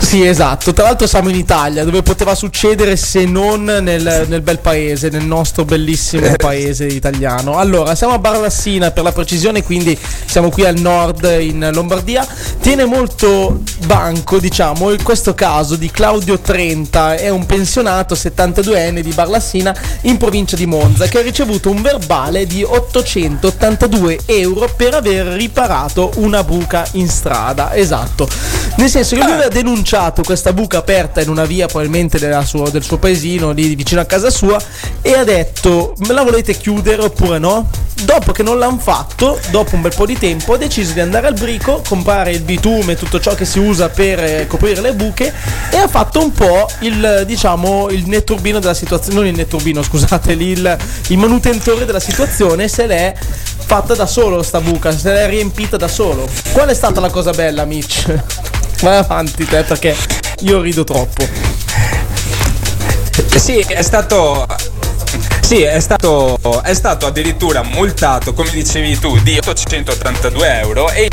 Sì, esatto. Tra l'altro siamo in Italia, dove poteva succedere se non nel, nel bel paese, nel nostro bellissimo paese italiano. Allora, siamo a Barlassina per la precisione, quindi siamo qui al nord in Lombardia. Tiene molto banco, diciamo, in questo caso di Claudio Trenta, è un pensionato 72enne di Barlassina in provincia di Monza che ha ricevuto un verbale di 882 euro per aver riparato una buca in strada. Esatto. Nel senso che lui aveva denunciato questa buca aperta in una via probabilmente sua- del suo paesino lì vicino a casa sua e ha detto me la volete chiudere oppure no? Dopo che non l'hanno fatto, dopo un bel po' di tempo, ha deciso di andare al brico, comprare il bitume, tutto ciò che si usa per eh, coprire le buche e ha fatto un po' il, diciamo, il netturbino della situazione, non il netturbino, scusate, il, il manutentore della situazione se l'è fatta da solo sta buca, se l'è riempita da solo. Qual è stata la cosa bella, Mitch? Vai avanti te perché io rido troppo. Sì, è stato. Sì, è stato, è stato addirittura multato, come dicevi tu, di 882 euro e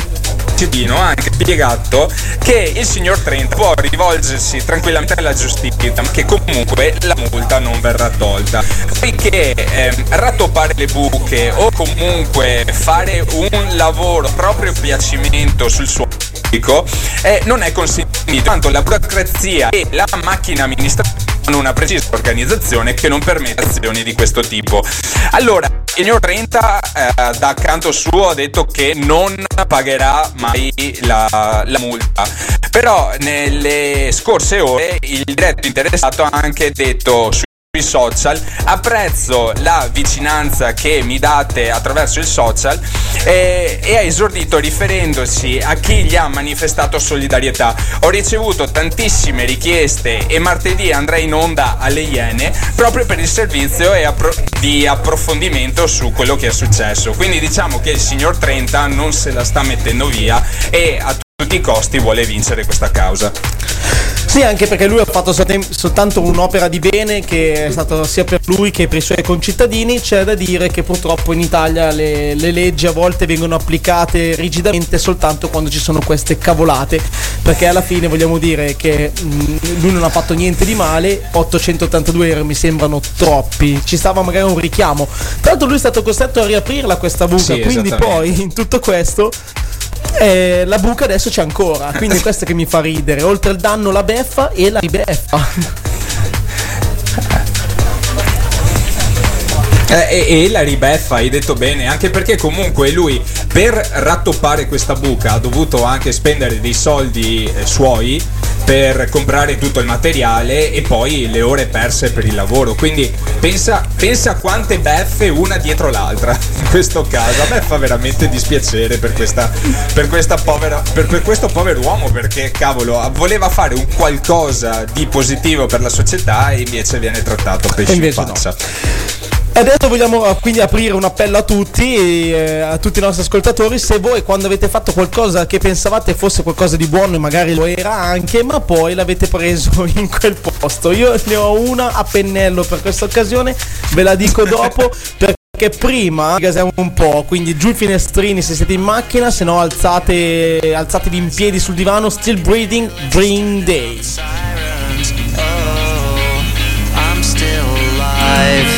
cittadino ha anche spiegato che il signor Trent può rivolgersi tranquillamente alla giustizia, ma che comunque la multa non verrà tolta. Poiché ehm, rattoppare le buche o comunque fare un lavoro proprio piacimento sul suo pubblico eh, non è consentito, tanto la burocrazia e la macchina amministrativa hanno una precisa organizzazione che non permette azioni di questo tipo. Allora, il signor Trenta eh, da canto suo ha detto che non pagherà mai la, la multa. Però nelle scorse ore il diretto interessato ha anche detto su sui social apprezzo la vicinanza che mi date attraverso il social eh, e ha esordito riferendosi a chi gli ha manifestato solidarietà. Ho ricevuto tantissime richieste e martedì andrei in onda alle Iene proprio per il servizio appro- di approfondimento su quello che è successo. Quindi diciamo che il signor Trenta non se la sta mettendo via e a tutti i costi vuole vincere questa causa Sì, anche perché lui ha fatto soltanto un'opera di bene che è stata sia per lui che per i suoi concittadini. C'è da dire che purtroppo in Italia le, le leggi a volte vengono applicate rigidamente soltanto quando ci sono queste cavolate. Perché alla fine vogliamo dire che mh, lui non ha fatto niente di male. 882 euro mi sembrano troppi. Ci stava magari un richiamo. Tra l'altro, lui è stato costretto a riaprirla questa buca. Sì, quindi poi in tutto questo eh, la buca adesso c'è ancora, quindi è questo che mi fa ridere. Oltre il danno la beffa e la ribeffa. Eh, e, e la ribeffa, hai detto bene, anche perché comunque lui per rattoppare questa buca ha dovuto anche spendere dei soldi eh, suoi per comprare tutto il materiale e poi le ore perse per il lavoro. Quindi pensa, pensa quante beffe una dietro l'altra in questo caso. A me fa veramente dispiacere per, questa, per, questa povera, per, per questo povero uomo perché cavolo voleva fare un qualcosa di positivo per la società e invece viene trattato pesce in invece no. Faccia. Adesso vogliamo eh, quindi aprire un appello a tutti, eh, a tutti i nostri ascoltatori, se voi quando avete fatto qualcosa che pensavate fosse qualcosa di buono e magari lo era anche, ma poi l'avete preso in quel posto. Io ne ho una a pennello per questa occasione, ve la dico dopo perché prima gasiamo un po', quindi giù i finestrini se siete in macchina, se no alzate, alzatevi in piedi sul divano, still breathing, Green Day. I'm still alive.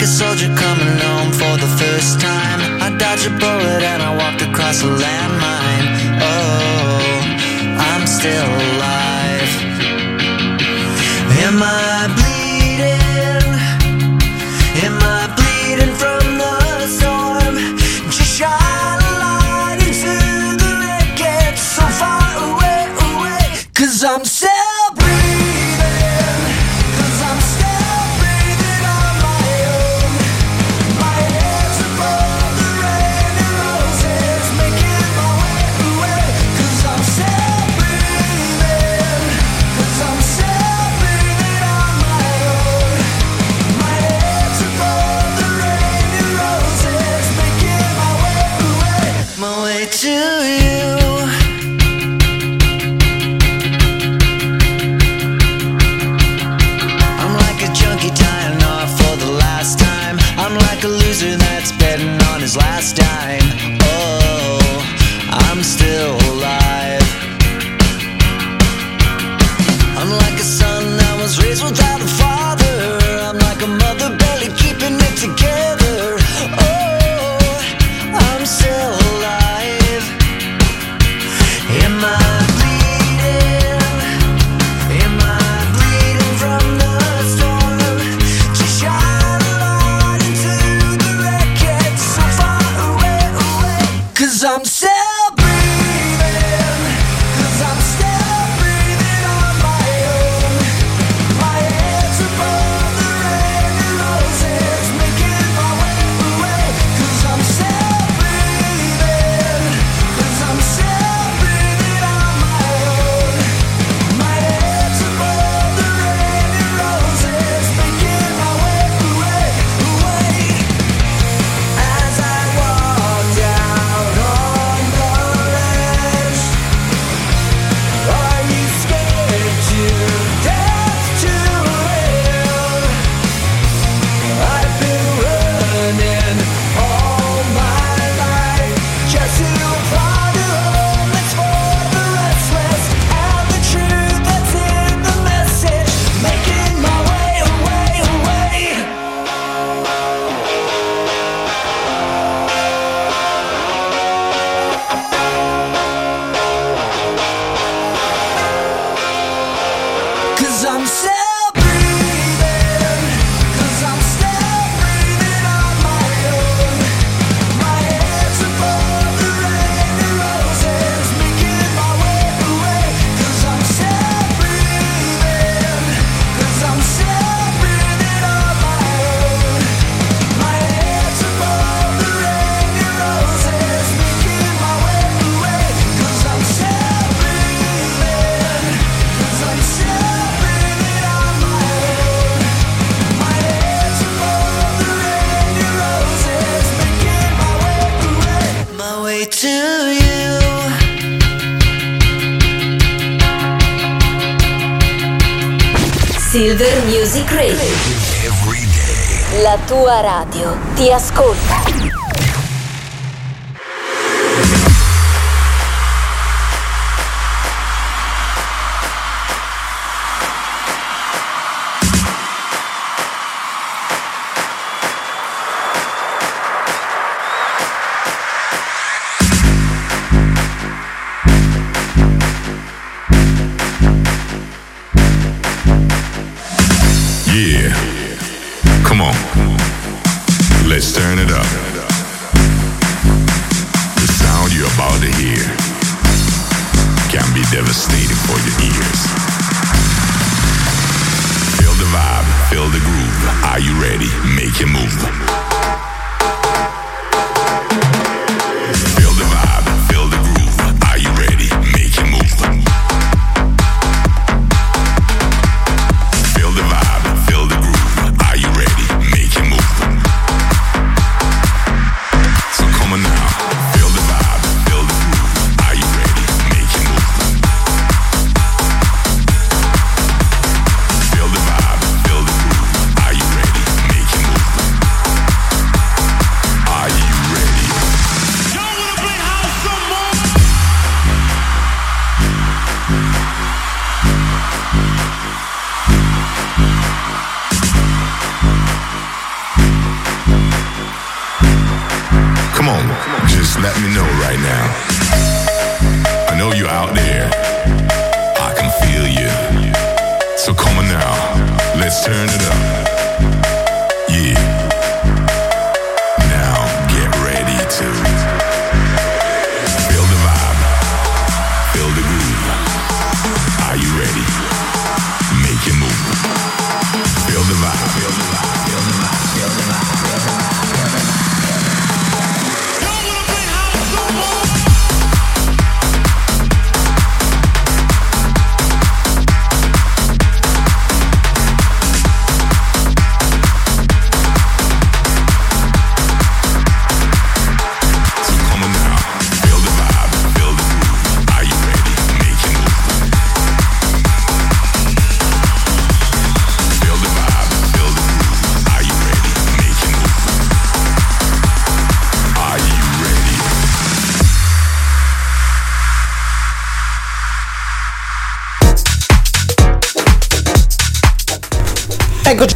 Like a soldier coming home for the first time. I dodged a bullet and I walked across a landmine. Oh, I'm still alive. Am I bleeding? Am I bleeding from the storm? Just shine a light into the wreckage so far away, away. Cause I'm Music Radio. La tua radio ti ascolta.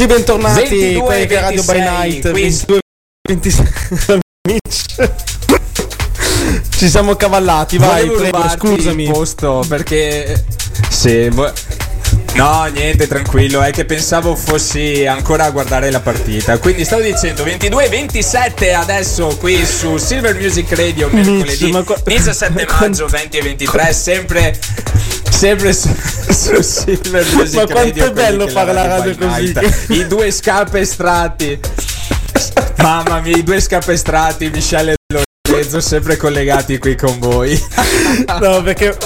Eccoci bentornati 22, quelli che Radio by 26, Night qui 22 26 amici. Ci siamo cavallati, vai, prego, scusami. posto perché se vo- No, niente, tranquillo, è che pensavo fossi ancora a guardare la partita. Quindi stavo dicendo 22 27 adesso qui su Silver Music Radio mercoledì ma qua- 17 maggio 20 e 23 sempre sempre su, su Silver Music Ma quanto è bello fare la radio così. Night. I due scapestrati. Mamma mia, i due scapestrati, Michele e Lorenzo sempre collegati qui con voi. No, perché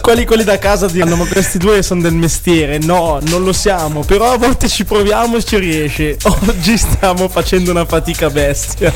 quelli, quelli da casa diranno: Ma questi due sono del mestiere. No, non lo siamo. Però a volte ci proviamo e ci riesce. Oggi stiamo facendo una fatica bestia.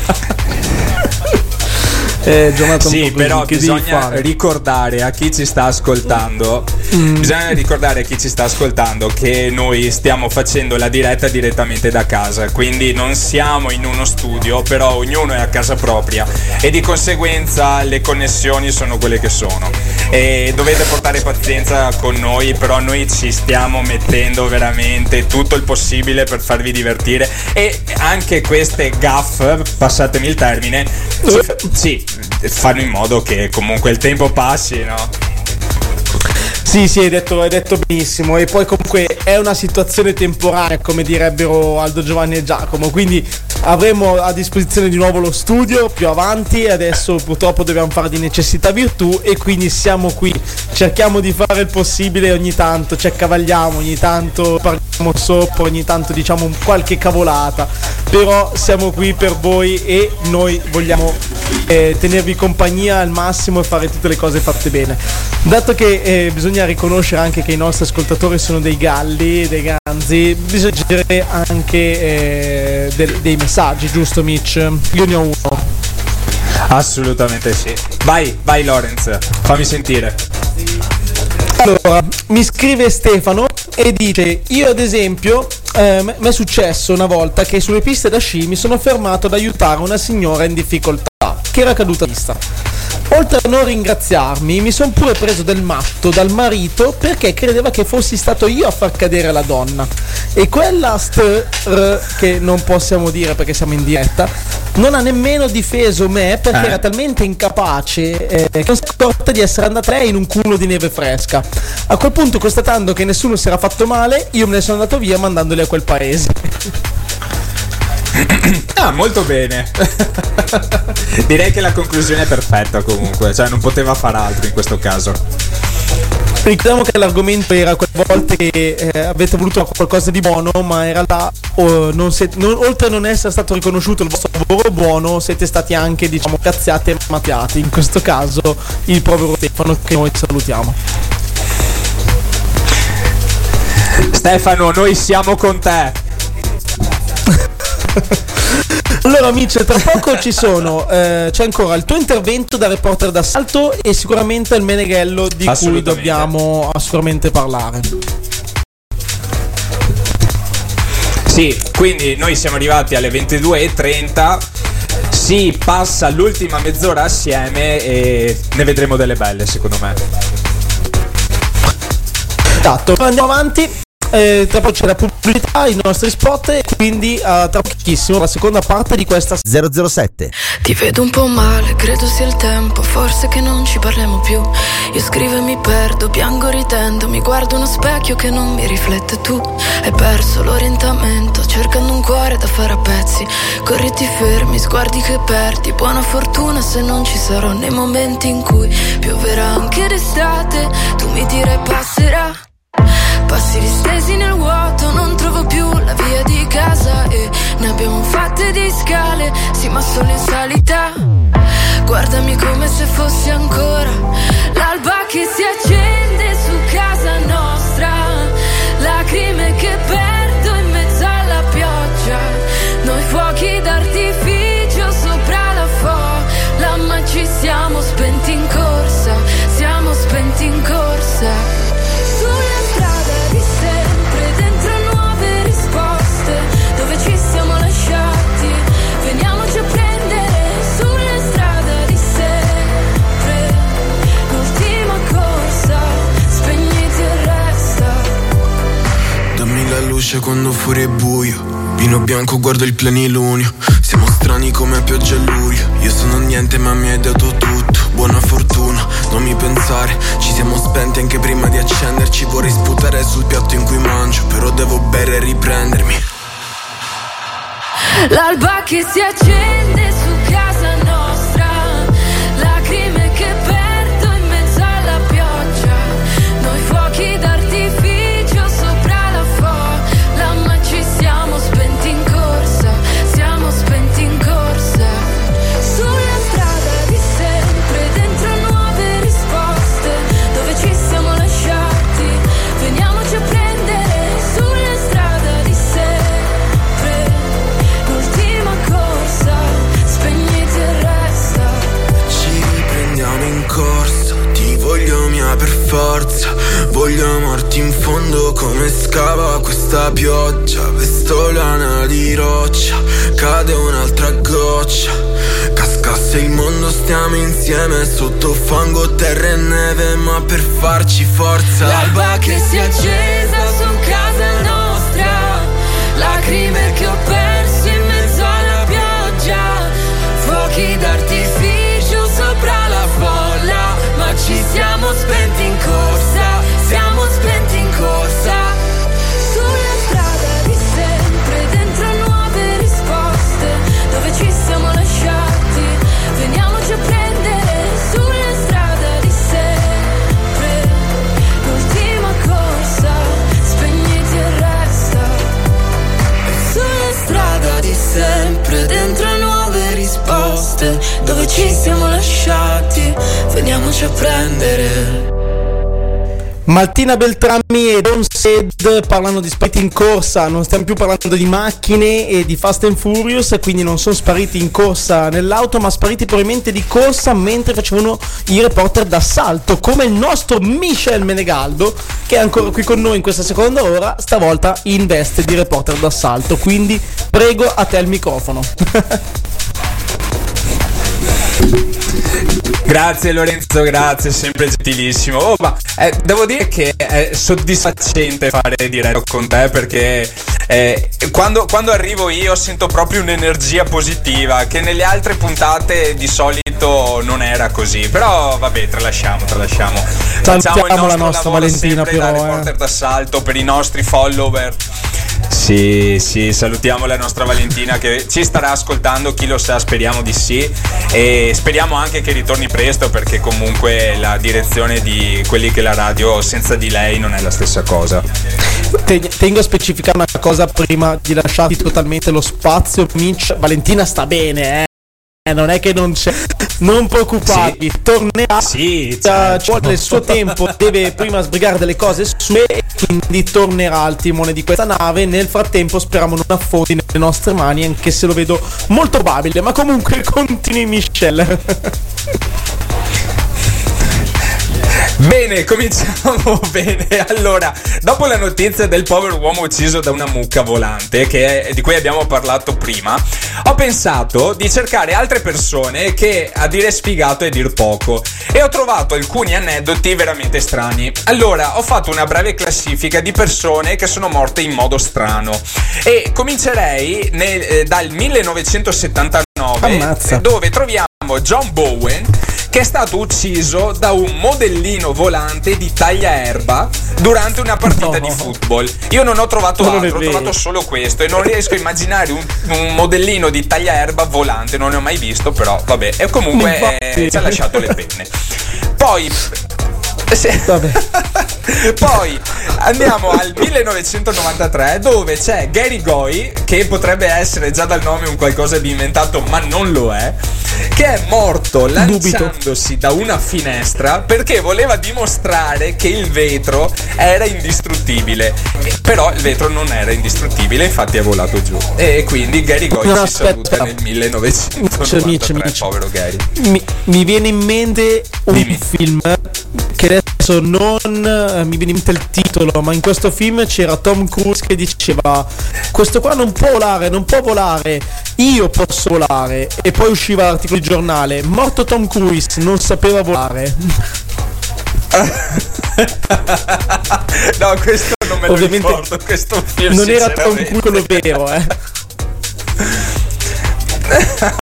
È giornata un Sì, po' così, però che bisogna ricordare a chi ci sta ascoltando. Mm. Bisogna ricordare a chi ci sta ascoltando che noi stiamo facendo la diretta direttamente da casa. Quindi non siamo in uno studio, però ognuno è a casa propria. E di conseguenza le connessioni sono quelle che sono. E dovete portare pazienza con noi, però noi ci stiamo mettendo veramente tutto il possibile per farvi divertire. E anche queste gaff, passatemi il termine, sì, fanno in modo che comunque il tempo passi, no? Sì, sì, hai detto, hai detto benissimo. E poi comunque è una situazione temporanea, come direbbero Aldo Giovanni e Giacomo. Quindi avremo a disposizione di nuovo lo studio più avanti. Adesso purtroppo dobbiamo fare di necessità virtù. E quindi siamo qui. Cerchiamo di fare il possibile ogni tanto. Ci accavagliamo, ogni tanto parliamo sopra, ogni tanto diciamo qualche cavolata. Però siamo qui per voi e noi vogliamo eh, tenervi compagnia al massimo e fare tutte le cose fatte bene. Dato che eh, bisogna riconoscere anche che i nostri ascoltatori sono dei galli, dei ganzi, bisogna dire anche eh, del- dei messaggi, giusto Mitch? Io ne ho uno. Assolutamente sì. Vai, vai Lorenz, fammi sentire. Allora, mi scrive Stefano e dice: Io, ad esempio, eh, mi è successo una volta che sulle piste da sci mi sono fermato ad aiutare una signora in difficoltà che era caduta in pista. Oltre a non ringraziarmi, mi sono pure preso del matto dal marito perché credeva che fossi stato io a far cadere la donna. E quella st r, che non possiamo dire perché siamo in diretta, non ha nemmeno difeso me perché Eh. era talmente incapace eh, che non si è accorta di essere andata lei in un culo di neve fresca. A quel punto, constatando che nessuno si era fatto male, io me ne sono andato via mandandoli a quel paese. Ah, molto bene. Direi che la conclusione è perfetta comunque, cioè non poteva far altro in questo caso. Ricordiamo che l'argomento era quelle volte che eh, avete voluto qualcosa di buono, ma in realtà oh, non siete- non- oltre a non essere stato riconosciuto il vostro lavoro buono, siete stati anche, diciamo, cazziati e mattiati. In questo caso il povero Stefano che noi salutiamo. Stefano, noi siamo con te. Allora amici, tra poco ci sono, eh, c'è ancora il tuo intervento da reporter d'assalto e sicuramente il Meneghello di cui dobbiamo assolutamente parlare. Sì, quindi noi siamo arrivati alle 22.30. Si passa l'ultima mezz'ora assieme e ne vedremo delle belle, secondo me. Esatto, andiamo avanti. Eh, tra poco c'è la pubblicità, i nostri spot e quindi eh, tra pochissimo la seconda parte di questa 007. Ti vedo un po' male, credo sia il tempo, forse che non ci parliamo più. Io scrivo e mi perdo, piango ridendo, mi guardo uno specchio che non mi riflette tu. Hai perso l'orientamento, cercando un cuore da fare a pezzi. Corri ti fermi, sguardi che perdi, buona fortuna se non ci sarò nei momenti in cui pioverà anche d'estate. Tu mi dirai passerà. Passi distesi nel vuoto, non trovo più la via di casa e ne abbiamo fatte di scale, sì ma solo in salita. Guardami come se fossi ancora l'alba che si accende su casa nostra, lacrime che perdo Dammi la luce quando fuori è buio. Vino bianco, guardo il plenilunio. Siamo strani come pioggia e luglio. Io sono niente, ma mi hai dato tutto. Buona fortuna, non mi pensare. Ci siamo spenti anche prima di accenderci. Vorrei sputare sul piatto in cui mangio. Però devo bere e riprendermi. L'alba che si accende su forza. Voglio amarti in fondo come scava questa pioggia. Vesto lana di roccia. Cade un'altra goccia. Cascasse il mondo, stiamo insieme sotto fango, terra e neve, ma per farci forza. L'alba che si è accesa Martina Beltrami e Don't Said parlando di spariti in corsa, non stiamo più parlando di macchine e di Fast and Furious, quindi non sono spariti in corsa nell'auto, ma spariti probabilmente di corsa mentre facevano i reporter d'assalto, come il nostro Michel Menegaldo, che è ancora qui con noi in questa seconda ora, stavolta in veste di reporter d'assalto. Quindi prego a te il microfono. Grazie Lorenzo, grazie, sempre gentilissimo. Oh, ma eh, devo dire che è soddisfacente fare diretto con te perché eh, quando, quando arrivo io sento proprio un'energia positiva che nelle altre puntate di solito non era così. Però vabbè, tralasciamo, tralasciamo. Facciamo il Salutiamo la nostro nostra Valentina sempre da però, eh. reporter d'assalto per i nostri follower. Sì, sì, salutiamo la nostra Valentina che ci starà ascoltando, chi lo sa, speriamo di sì. E speriamo anche che ritorni presto perché comunque la direzione di quelli che la radio senza di lei non è la stessa cosa. Te- Tengo a specificare una cosa prima di lasciarti totalmente lo spazio, Mitch. Valentina sta bene, eh. Eh, Non è che non c'è, non preoccuparti, tornerà. Sì, Eh, ci vuole il suo tempo, deve prima sbrigare delle cose sue e quindi tornerà al timone di questa nave. Nel frattempo speriamo non affondi nelle nostre mani, anche se lo vedo molto probabile. Ma comunque continui Michel. Bene, cominciamo bene. Allora, dopo la notizia del povero uomo ucciso da una mucca volante, che è- di cui abbiamo parlato prima, ho pensato di cercare altre persone che a dire sfigato è dir poco. E ho trovato alcuni aneddoti veramente strani. Allora, ho fatto una breve classifica di persone che sono morte in modo strano. E comincerei nel- eh, dal 1979, Ammazza. dove troviamo John Bowen che è stato ucciso da un modellino volante di taglia erba durante una partita di football. Io non ho trovato non altro, ho trovato solo questo e non riesco a immaginare un, un modellino di taglia erba volante, non ne ho mai visto, però vabbè, e comunque eh, ci ha lasciato le penne. Poi se- Poi andiamo al 1993 dove c'è Gary Goy che potrebbe essere già dal nome un qualcosa di inventato ma non lo è che è morto lanciandosi da una finestra perché voleva dimostrare che il vetro era indistruttibile. Però il vetro non era indistruttibile infatti è volato giù. E quindi Gary Goy No, si aspetta. saluta nel 1993 Mitch, Mitch. povero Gary. Mi, mi viene in mente un film che adesso non eh, mi viene in mente il titolo, ma in questo film c'era Tom Cruise che diceva questo qua non può volare, non può volare, io posso volare e poi usciva l'articolo di giornale, morto Tom Cruise, non sapeva volare. no questo non me lo Ovviamente ricordo questo film non era Tom. Cruise quello vero, eh.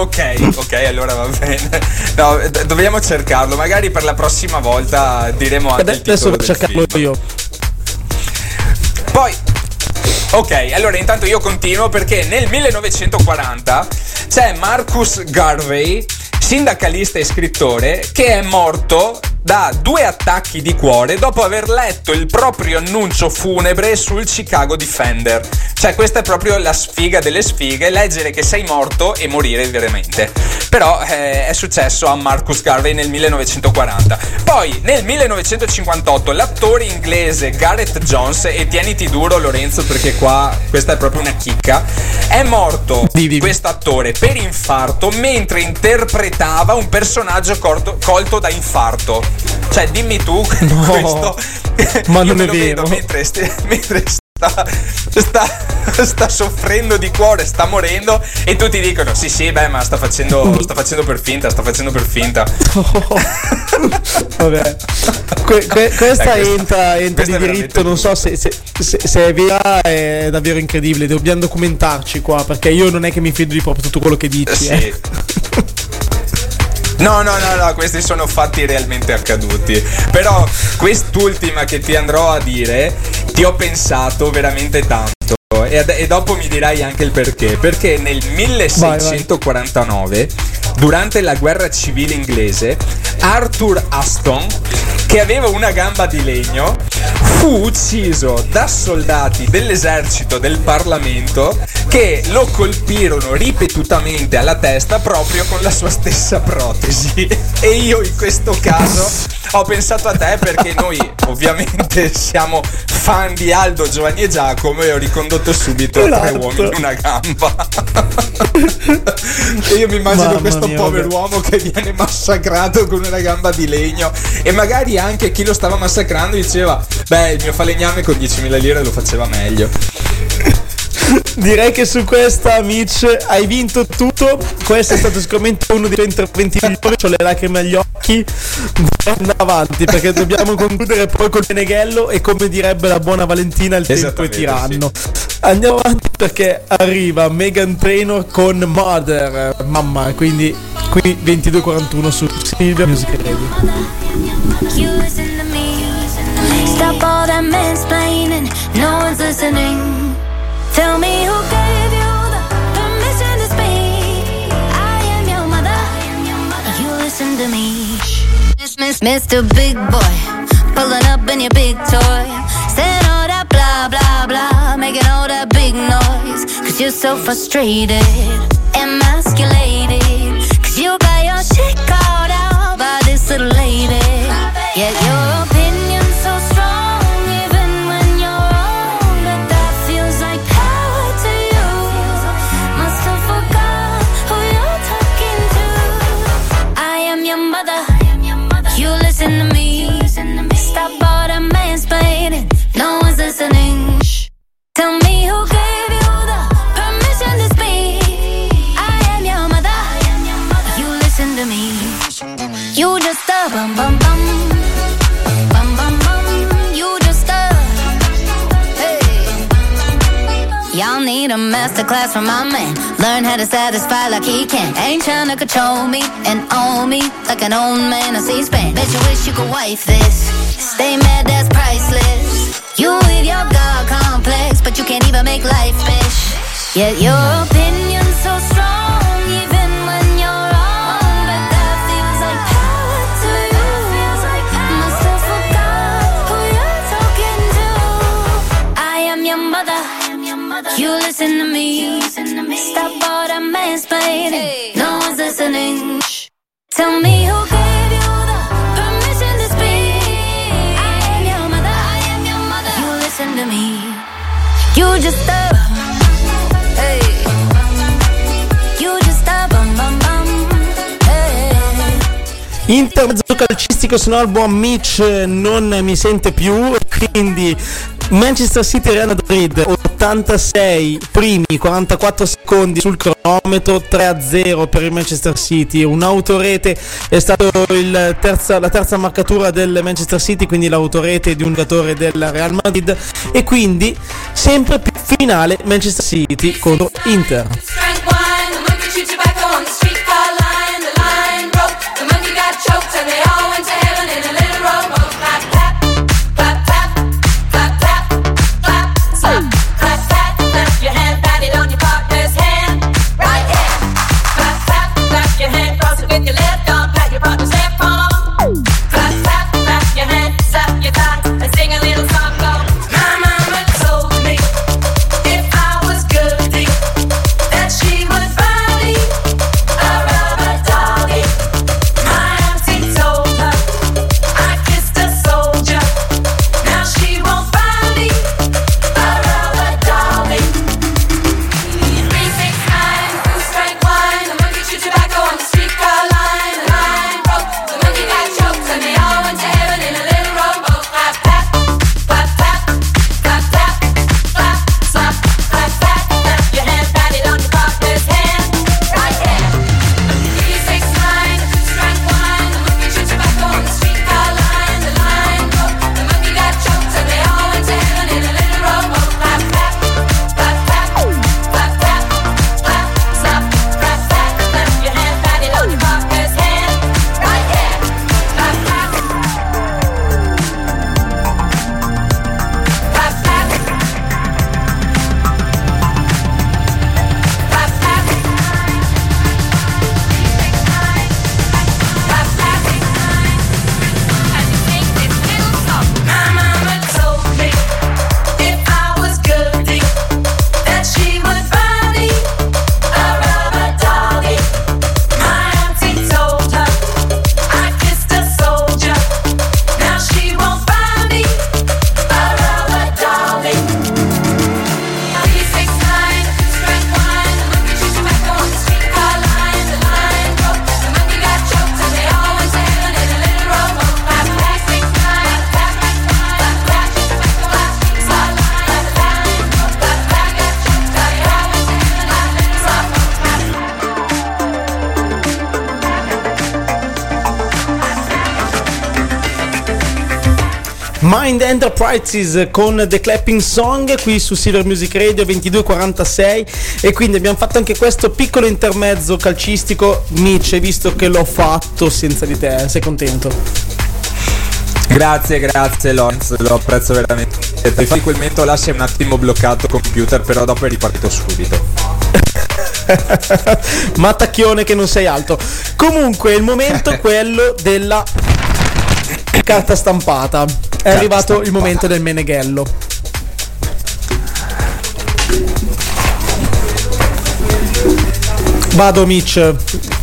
Ok, ok, allora va bene. No, d- dobbiamo cercarlo. Magari per la prossima volta diremo anche il Adesso titolo devo cercarlo film. io. Poi, ok, allora intanto io continuo perché nel 1940 c'è Marcus Garvey, sindacalista e scrittore, che è morto da due attacchi di cuore dopo aver letto il proprio annuncio funebre sul Chicago Defender. Cioè, questa è proprio la sfiga delle sfighe, leggere che sei morto e morire veramente. Però eh, è successo a Marcus Garvey nel 1940. Poi, nel 1958, l'attore inglese Gareth Jones, e tieniti duro Lorenzo perché qua questa è proprio una chicca, è morto questo attore per infarto mentre interpretava un personaggio corto- colto da infarto. Cioè, dimmi tu questo. ma non è vero. mentre, st- mentre sta, sta, sta soffrendo di cuore, sta morendo e tutti dicono sì sì beh ma sta facendo, sta facendo per finta, sta facendo per finta. Vabbè. Que- que- questa Dai, questo- entra, entra questo di diritto, non so se, se- se- se è vera, è davvero incredibile. Dobbiamo documentarci qua perché io non è che mi fido di proprio tutto quello che dici. Sì. eh. No, no, no, no, questi sono fatti realmente accaduti. Però quest'ultima che ti andrò a dire, ti ho pensato veramente tanto. E, ad- e dopo mi dirai anche il perché. Perché nel 1649, durante la guerra civile inglese, Arthur Aston che aveva una gamba di legno, fu ucciso da soldati dell'esercito del Parlamento che lo colpirono ripetutamente alla testa proprio con la sua stessa protesi. E io in questo caso ho pensato a te perché noi ovviamente siamo fan di Aldo, Giovanni e Giacomo e ho ricondotto subito tre Esatto. uomini in una gamba. e io mi immagino Mamma questo mia, povero vabbè. uomo che viene massacrato con una gamba di legno e magari anche chi lo stava massacrando diceva beh il mio falegname con 10.000 lire lo faceva meglio. Direi che su questa, Mitch, hai vinto tutto. Questo è stato sicuramente uno dei tuoi interventi migliori. Ho le lacrime agli occhi. Andiamo avanti perché dobbiamo concludere poi col Meneghello. E come direbbe la buona Valentina, il tempo è tiranno. Andiamo avanti perché arriva Megan Trainor con Mother. Mamma, quindi qui 22.41 su Silvia Music Radio. Stop all that mansplaining. No one's listening. Mr. Big Boy. Pulling up in your big toy. Saying all that blah, blah, blah. Making all that big noise. Cause you're so frustrated. Emasculated. Cause you got your shit called out by this little lady. Yet your masterclass from my man. Learn how to satisfy like he can. Ain't trying to control me and own me like an old man on C-SPAN. Bet you wish you could wife this. Stay mad, that's priceless. You with your God complex, but you can't even make life, bitch. Yet your opinion's so Stop all that mansplaining. No one's listening. Shh. Tell me who gave you the permission to speak. I am your mother. I am your mother. You listen to me. You just a. Hey. You just a bum bum bum. Hey. Intermezzo calcistico su un album Mitch non mi sente più quindi Manchester City Real Madrid 86 primi 44 secondi sul cronometro 3-0 per il Manchester City. Un'autorete è terza, la terza marcatura del Manchester City quindi l'autorete di un giocatore del Real Madrid. E quindi sempre più finale Manchester City contro Inter Enterprises con The Clapping Song qui su Silver Music Radio 2246 e quindi abbiamo fatto anche questo piccolo intermezzo calcistico. Mitch, visto che l'ho fatto senza di te, sei contento? Grazie, grazie Lorenz, lo apprezzo veramente. Infatti quel si è un attimo bloccato il computer, però dopo è ripartito subito. Mattacchione che non sei alto. Comunque il momento è quello della carta stampata. È arrivato il momento del meneghello. Vado Mitch,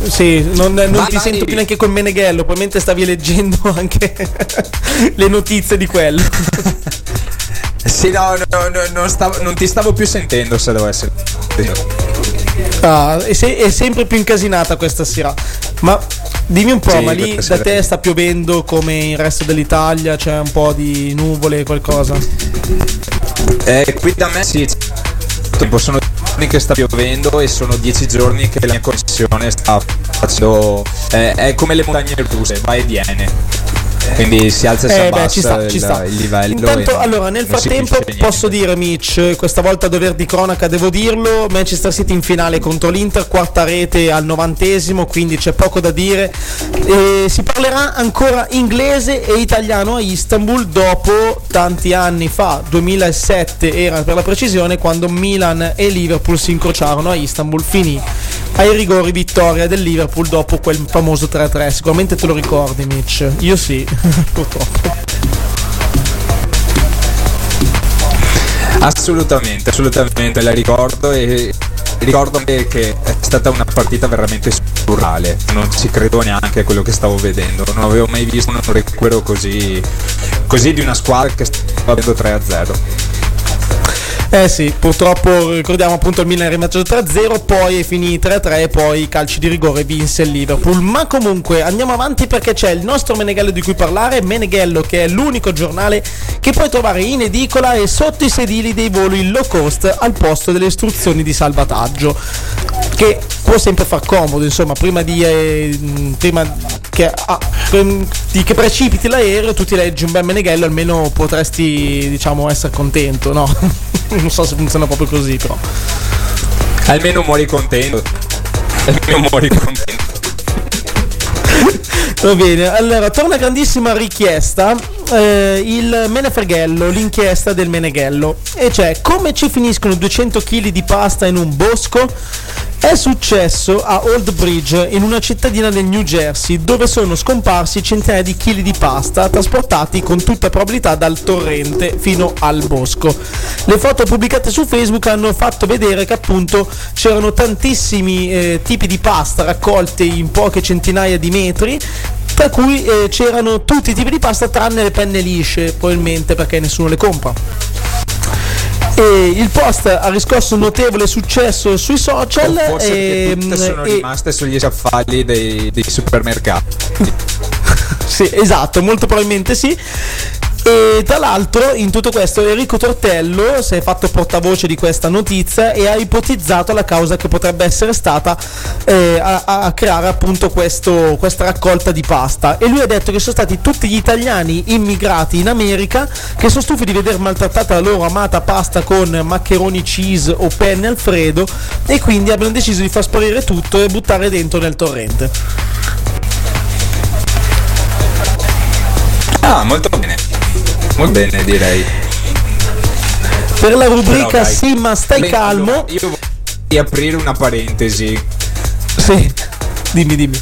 sì, non, non ti vai. sento più neanche col meneghello, probabilmente stavi leggendo anche le notizie di quello. Sì, no, no, no, non, stavo- non ti stavo più sentendo se devo essere. Ah, è, se- è sempre più incasinata questa sera. Ma dimmi un po', Sì, ma lì da te sta piovendo come il resto dell'Italia? C'è un po' di nuvole, qualcosa? Eh, qui da me sì, tipo, sono giorni che sta piovendo e sono dieci giorni che la mia connessione sta facendo. eh, è come le montagne russe, va e viene. Quindi si alza e si Eh, abbassa beh, ci sta, il, ci sta. il livello. Intanto, allora, nel frattempo posso dire, Mitch, questa volta a dover di cronaca devo dirlo, Manchester City in finale contro l'Inter, quarta rete al novantesimo, quindi c'è poco da dire. E si parlerà ancora inglese e italiano a Istanbul dopo tanti anni fa, 2007 era per la precisione, quando Milan e Liverpool si incrociarono a Istanbul, finì ai rigori vittoria del Liverpool dopo quel famoso 3-3. Sicuramente te lo ricordi, Mitch. Io sì. Assolutamente, assolutamente la ricordo e ricordo che è stata una partita veramente surreale. Non ci credo neanche a quello che stavo vedendo. Non avevo mai visto un recupero così, così di una squadra che stava avendo 3-0. Eh sì, purtroppo ricordiamo appunto il Milan è rimasto 3-0, poi è finito 3-3 e poi calci di rigore vinse il Liverpool. Ma comunque andiamo avanti perché c'è il nostro Meneghello di cui parlare, Meneghello che è l'unico giornale che puoi trovare in edicola e sotto i sedili dei voli low cost al posto delle istruzioni di salvataggio. Che può sempre far comodo, insomma, prima di, eh, prima che, ah, che precipiti l'aereo, tu ti leggi un bel Meneghello, almeno potresti, diciamo, essere contento, no? non so se funziona proprio così, però. Almeno muori contento. Almeno muori contento. Va bene, allora torna grandissima richiesta eh, il Menefreghello, l'inchiesta del Meneghello e cioè come ci finiscono 200 kg di pasta in un bosco? È successo a Old Bridge in una cittadina del New Jersey dove sono scomparsi centinaia di chili di pasta trasportati con tutta probabilità dal torrente fino al bosco. Le foto pubblicate su Facebook hanno fatto vedere che appunto c'erano tantissimi eh, tipi di pasta raccolti in poche centinaia di metri tra cui eh, c'erano tutti i tipi di pasta tranne le penne lisce, probabilmente perché nessuno le compra. E il post ha riscosso un notevole successo sui social. O forse ehm, tutte sono e- rimaste sugli scaffali dei, dei supermercati. sì, esatto, molto probabilmente sì. E tra l'altro in tutto questo Enrico Tortello si è fatto portavoce di questa notizia e ha ipotizzato la causa che potrebbe essere stata eh, a, a creare appunto questo- questa raccolta di pasta e lui ha detto che sono stati tutti gli italiani immigrati in America che sono stufi di vedere maltrattata la loro amata pasta con maccheroni cheese o penne alfredo e quindi abbiano deciso di far sparire tutto e buttare dentro nel torrente. Ah, molto bene. Molto bene, direi. Per la rubrica Però. Sì, ma stai Beh, calmo. allora, io vorrei aprire una parentesi. Sì, dimmi, dimmi.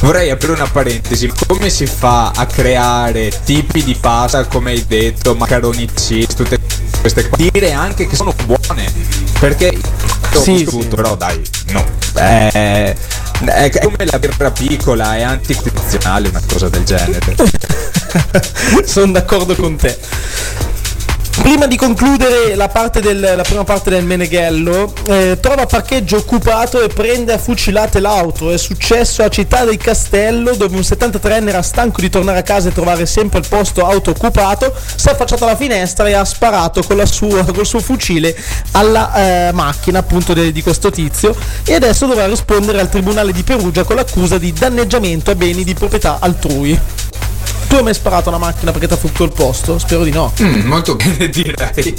Vorrei aprire una parentesi. Come si fa a creare tipi di pasta, come hai detto, macaroni cheese, tutte queste cose? Dire anche che sono buone. Perché Sì, visto sì. tutto, però dai, no. Eh, è come la birra piccola, è anticostituzionale una cosa del genere. Sono d'accordo con te. Prima di concludere la, del- la prima parte del Meneghello, eh, trova parcheggio occupato e prende a fucilate l'auto. È successo a Città del Castello dove un 73enne era stanco di tornare a casa e trovare sempre il posto auto occupato, si è affacciato alla finestra e ha sparato sua- col suo fucile alla eh, macchina appunto de- di questo tizio e adesso dovrà rispondere al Tribunale di Perugia con l'accusa di danneggiamento a beni di proprietà altrui. Tu hai mai sparato una macchina perché ti ha fottuto il posto? Spero di no. Mm, molto bene direi.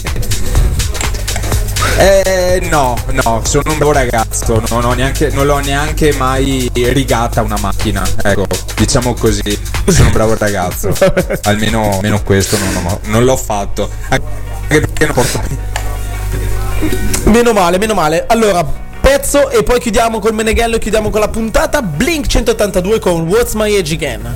Eh, no, no, sono un bravo ragazzo, non, ho neanche, non l'ho neanche mai rigata una macchina, ecco, diciamo così, sono un bravo ragazzo, almeno, almeno questo non, ho- non l'ho fatto, anche perché non porto... Meno male, meno male. Allora, pezzo e poi chiudiamo col Meneghello e chiudiamo con la puntata. Blink 182 con What's My Age Again.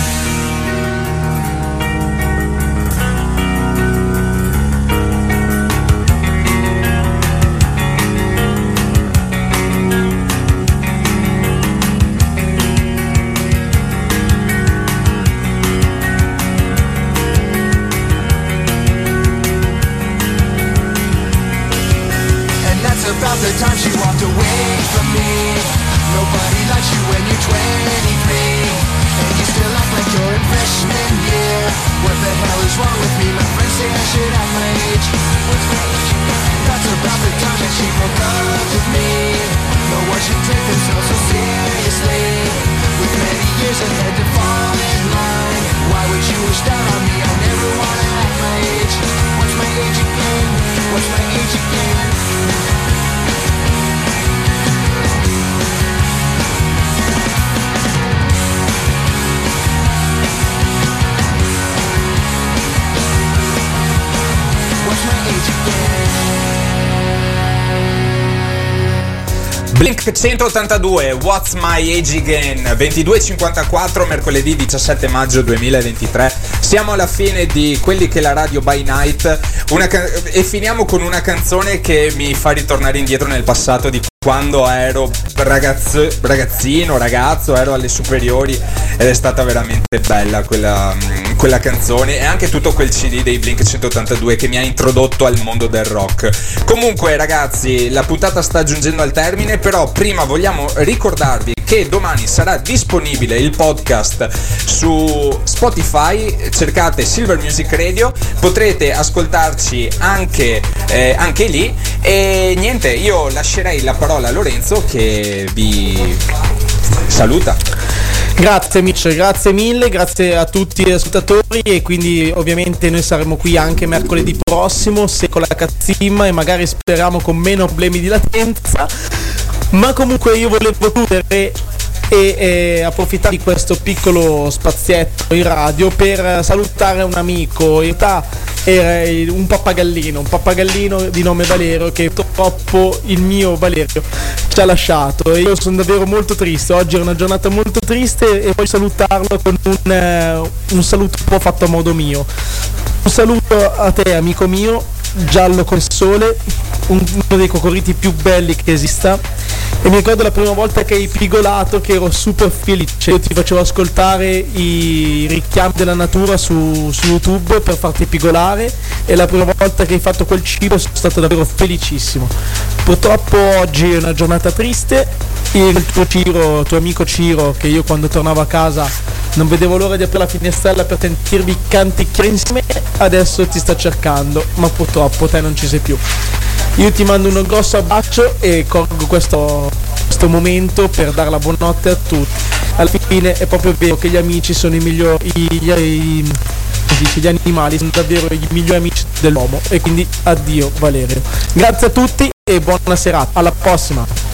Blink 182, What's My Age Again, 22.54, mercoledì 17 maggio 2023. Siamo alla fine di quelli che la radio by night una ca- e finiamo con una canzone che mi fa ritornare indietro nel passato di quando ero ragazzo- ragazzino, ragazzo, ero alle superiori ed è stata veramente bella quella, mm, quella canzone e anche tutto quel CD dei Blink 182 che mi ha introdotto al mondo del rock. Comunque ragazzi, la puntata sta giungendo al termine, però prima vogliamo ricordarvi che domani sarà disponibile il podcast su Spotify, cercate Silver Music Radio, potrete ascoltarci anche, eh, anche lì e niente, io lascerei la parola a Lorenzo che vi saluta. Grazie Mitch, grazie mille, grazie a tutti gli ascoltatori e quindi ovviamente noi saremo qui anche mercoledì prossimo, se con la cazzimma e magari speriamo con meno problemi di latenza. Ma comunque io volevo chiudere e, e approfittare di questo piccolo spazietto in radio per salutare un amico. In realtà era un pappagallino, un pappagallino di nome Valerio che purtroppo il mio Valerio ci ha lasciato e io sono davvero molto triste. Oggi è una giornata molto triste e voglio salutarlo con un, eh, un saluto un po' fatto a modo mio. Un saluto a te amico mio, giallo col sole, un- uno dei cocoriti più belli che esista. E mi ricordo la prima volta che hai pigolato che ero super felice. Io ti facevo ascoltare i richiami della natura su, su YouTube per farti pigolare e la prima volta che hai fatto quel cibo sono stato davvero felicissimo. Purtroppo oggi è una giornata triste. Il tuo Ciro, il tuo amico Ciro, che io quando tornavo a casa non vedevo l'ora di aprire la finestrella per sentirvi canticchiare insieme, adesso ti sta cercando, ma purtroppo te non ci sei più. Io ti mando un grosso abbraccio e colgo questo, questo momento per dare la buonanotte a tutti. Alla fine è proprio vero che gli amici sono i migliori, gli, i- come si dice, gli animali sono davvero i migliori amici dell'uomo e quindi addio Valerio. Grazie a tutti e buona serata, alla prossima.